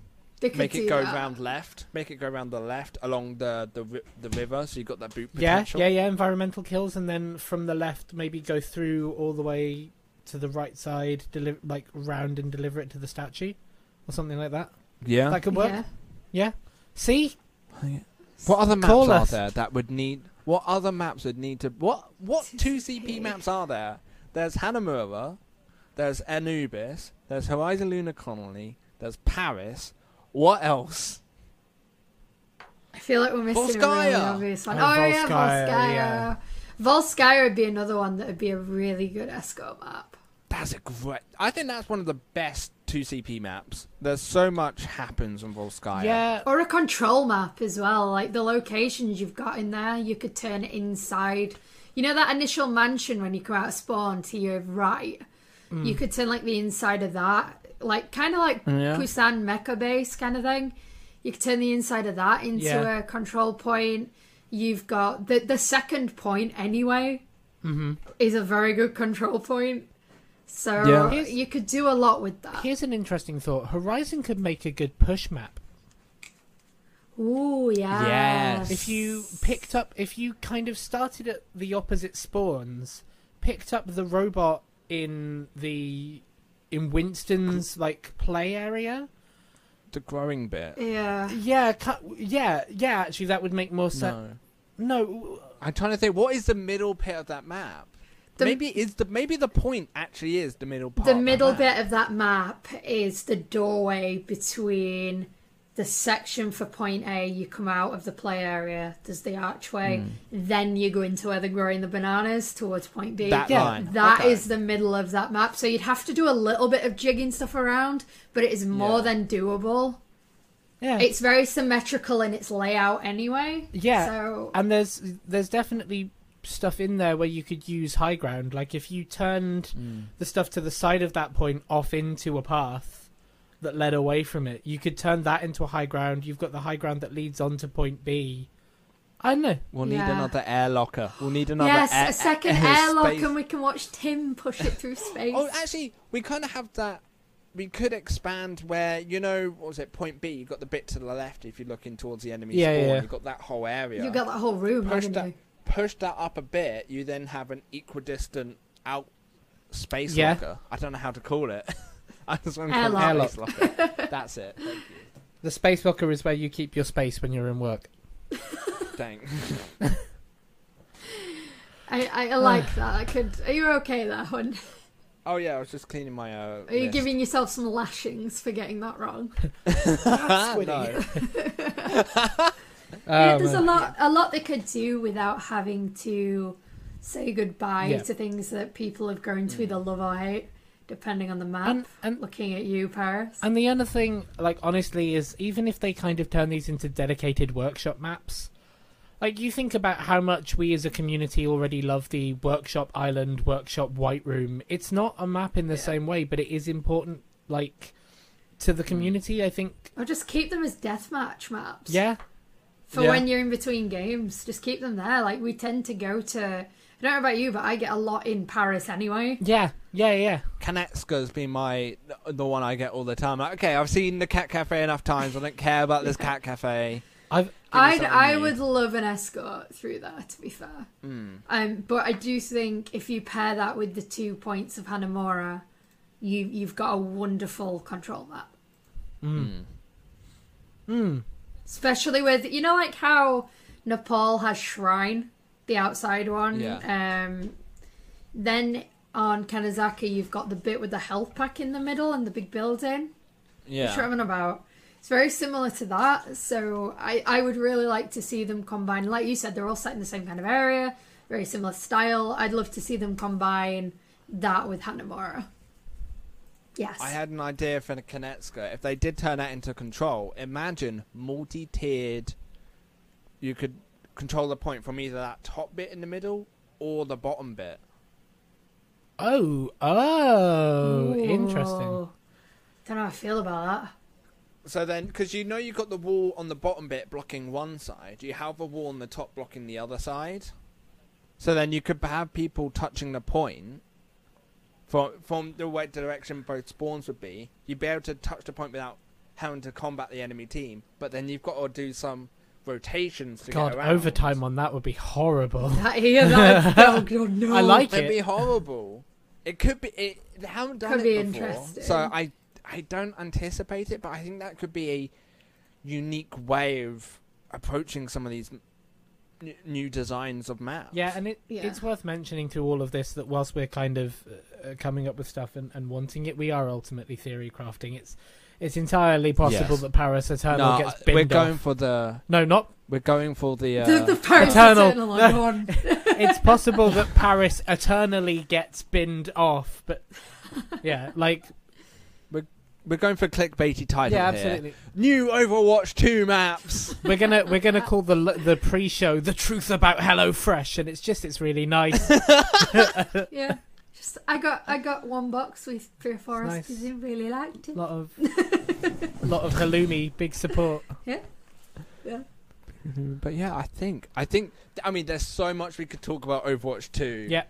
They could make it go that. round left. Make it go round the left along the the the river, so you've got that boot yeah, yeah, yeah. Environmental kills, and then from the left, maybe go through all the way to the right side, deliver like round and deliver it to the statue, or something like that. Yeah. That could work. Yeah. Yeah. See, What other maps Call are us. there that would need? What other maps would need to? What what two CP maps are there? There's Hanamura, there's Anubis, there's Horizon Lunar Colony, there's Paris. What else? I feel like we're missing a really Volskaya. obvious one. Oh, Oh, yeah, Volskaya, Volskaya. yeah. Volskaya would be another one that would be a really good escort map. That's a great. I think that's one of the best two CP maps. There's so much happens on Volskaya. yeah, Or a control map as well. Like the locations you've got in there, you could turn it inside. You know that initial mansion when you come out of spawn to your right? Mm. You could turn like the inside of that. Like kind of like Yeah. Busan MEKA Base kind of thing. You could turn the inside of that into Yeah. a control point. You've got the the second point anyway hmm is a very good control point. So Yeah. You could do a lot with that. Here's an interesting thought: Horizon could make a good push map. Ooh, yeah. Yes. If you picked up, if you kind of started at the opposite spawns, picked up the robot in the in Winston's like play area. the growing bit. Yeah. Yeah, cu- yeah, yeah. Actually, that would make more sense. No, No, I'm trying to think. What is the middle bit of that map? The- maybe is the maybe the point actually is the middle part. The middle bit of that map is the doorway between the section for point A. You come out of the play area, there's the archway, Hmm. then you go into where they're growing the bananas towards point B. That Yeah, line. That is Okay. the middle of that map. So you'd have to do a little bit of jigging stuff around, but it is more Yeah. than doable. yeah, It's very symmetrical in its layout anyway. yeah. So And there's there's definitely stuff in there where you could use high ground. Like if you turned Mm. the stuff to the side of that point off into a path that led away from it, you could turn that into a high ground. You've got the high ground that leads on to point B. I don't know. We'll need Yeah. another air locker. We'll need another yes, air, a second [LAUGHS] air airlock, space. and we can watch Tim push it through [LAUGHS] space. Oh, actually, we kind of have that. We could expand where you know what was it? Point B. You've got the bit to the left if you're looking towards the enemy Yeah, spawn. yeah. You got that whole area. You've got that whole room, Push haven't that- you? Push that up a bit, you then have an equidistant out space Yeah. locker. I don't know how to call it. [LAUGHS] I just want to call it Airlock. space locker. [LAUGHS] That's it. Thank you. The space locker is where you keep your space when you're in work. [LAUGHS] Dang. I, I, I like that. I could. Are you okay there, hun? Oh yeah, I was just cleaning my. Uh, Are you wrist. giving yourself some lashings for getting that wrong? no. Yeah, Um, there's a lot, a lot they could do without having to say goodbye Yeah. to things that people have grown to either love or hate, depending on the map. and, and Looking at you, Paris. And the other thing, like honestly, is even if they kind of turn these into dedicated workshop maps, like you think about how much we as a community already love the workshop island, workshop white room. It's not a map in the Yeah. same way, but it is important, like to the community. I think, Or just keep them as deathmatch maps. yeah, For Yeah. when you're in between games, just keep them there. Like we tend to go to. I don't know about you, but I get a lot in Paris anyway. yeah, yeah, yeah. Kanezaka's been my the one I get all the time. Like, okay, I've seen the cat cafe enough times. I don't care about this [LAUGHS] cat cafe. I've I'd, I would love an escort through there. To be fair, Mm. um, but I do think if you pair that with the two points of Hanamura, you you've got a wonderful control map. mm, Mm. Especially with you know like how Nepal has Shrine, the outside one. Yeah. Um, then on Kanezaka you've got the bit with the health pack in the middle and the big building. Yeah. Which I'm about. It's very similar to that. So I, I would really like to see them combine. Like you said, they're all set in the same kind of area, very similar style. I'd love to see them combine that with Hanamura. Yes. I had an idea for the Kanezaka. If they did turn that into control, imagine multi-tiered. You could control the point from either that top bit in the middle or the bottom bit. oh, oh, interesting. Don't know how I feel about that. So then, because you know you've got the wall on the bottom bit blocking one side, you have a wall on the top blocking the other side. So then you could have people touching the point from from the right direction both spawns would be. You'd be able to touch the point without having to combat the enemy team. But then you've got to do some rotations to God, get around. overtime on that would be horrible. [LAUGHS] That, yeah, that, oh, God, no. I like It'd it. be horrible. It could be. It, they haven't done Could it be before, interesting. so I I don't anticipate it, but I think that could be a unique way of approaching some of these n- new designs of maps. Yeah, and it, Yeah. it's worth mentioning through all of this that whilst we're kind of uh, coming up with stuff and, and wanting it, we are ultimately theory crafting. It's it's entirely possible Yes. that Paris Eternal no, gets uh, binned we're going off. for the No, not. we're going for the. Uh, the, the Paris Eternal. Eternal. [LAUGHS] one. [LAUGHS] It's possible that Paris eternally gets binned off, but yeah, like we're going for clickbaity title yeah, here. absolutely. New Overwatch two maps. [LAUGHS] We're gonna we're gonna call the the pre-show "The Truth About Hello Fresh," and it's just it's really nice. [LAUGHS] yeah. Just I got I got one box with three or four Nice. recipes and really liked A it. lot of a [LAUGHS] lot of halloumi, big support. Yeah. Yeah. Mm-hmm, but yeah, I think I think I mean there's so much we could talk about Overwatch two. Yeah.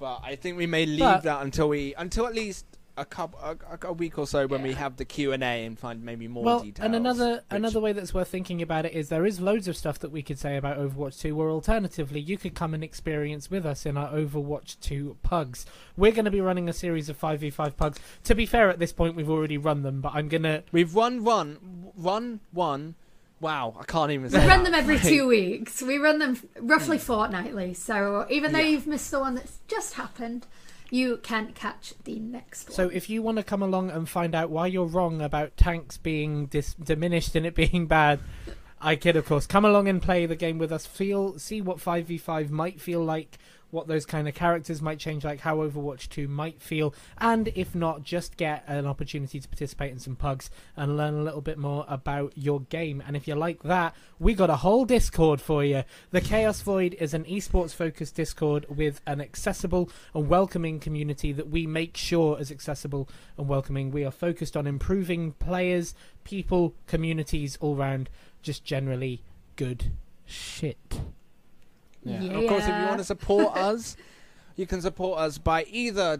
But I think we may leave But- that until we until at least a couple a, a- a week or so when we have the Q and A and find maybe more well, details. and another which- another way that's worth thinking about it is there is loads of stuff that we could say about Overwatch 2 where alternatively you could come and experience with us in our Overwatch 2 pugs. We're going to be running a series of 5v5 pugs. To be fair at this point we've already run them, but I'm going to we've run run run one. Wow, I can't even. We run that. them every Like, [LAUGHS] two weeks. We run them roughly hmm. fortnightly. So even though Yeah. you've missed the one that's just happened, you can catch the next one. So if you want to come along and find out why you're wrong about tanks being dis- diminished and it [LAUGHS] being bad, I kid, of course. Come along and play the game with us. Feel, see what five v five might feel like, what those kind of characters might change, like how Overwatch Two might feel, and if not, just get an opportunity to participate in some pugs and learn a little bit more about your game. And if you like that, we got a whole Discord for you. The Chaos Void is an esports focused Discord with an accessible and welcoming community that we make sure is accessible and welcoming. We are focused on improving players, people, communities all round, just generally good shit. Yeah. And Of course, if you want to support [LAUGHS] us, you can support us by either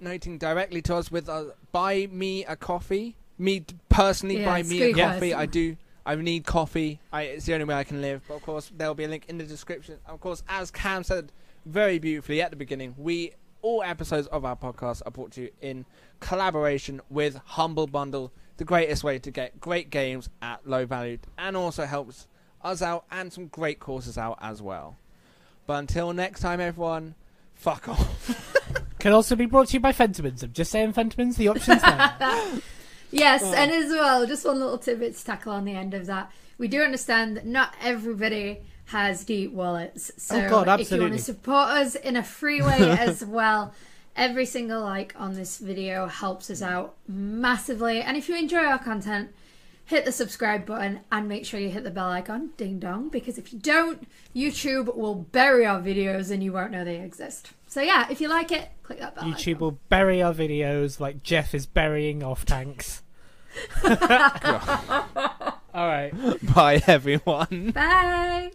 donating directly to us with a buy me a coffee. Me personally, Yeah, buy me a coffee. us. I do. I need coffee. I, it's the only way I can live. But of course, there will be a link in the description. Of course, as Cam said very beautifully at the beginning, we all episodes of our podcast are brought to you in collaboration with Humble Bundle, the greatest way to get great games at low value, and also helps us out and some great courses out as well. But until next time, everyone, fuck off. [LAUGHS] Can also be brought to you by Fentimans. I'm just saying Fentimans, the option's there. [LAUGHS] Yes, Oh. and as well, just one little tidbit to tackle on the end of that. We do understand that not everybody has deep wallets. Oh, so Oh, God, if you want to support us in a free way [LAUGHS] as well, every single like on this video helps us out massively. And if you enjoy our content, hit the subscribe button and make sure you hit the bell icon, ding dong, because if you don't, YouTube will bury our videos and you won't know they exist. So yeah, if you like it, click that bell YouTube icon. will bury our videos like Jeff is burying off tanks. [LAUGHS] [LAUGHS] [LAUGHS] All right. Bye, everyone. Bye.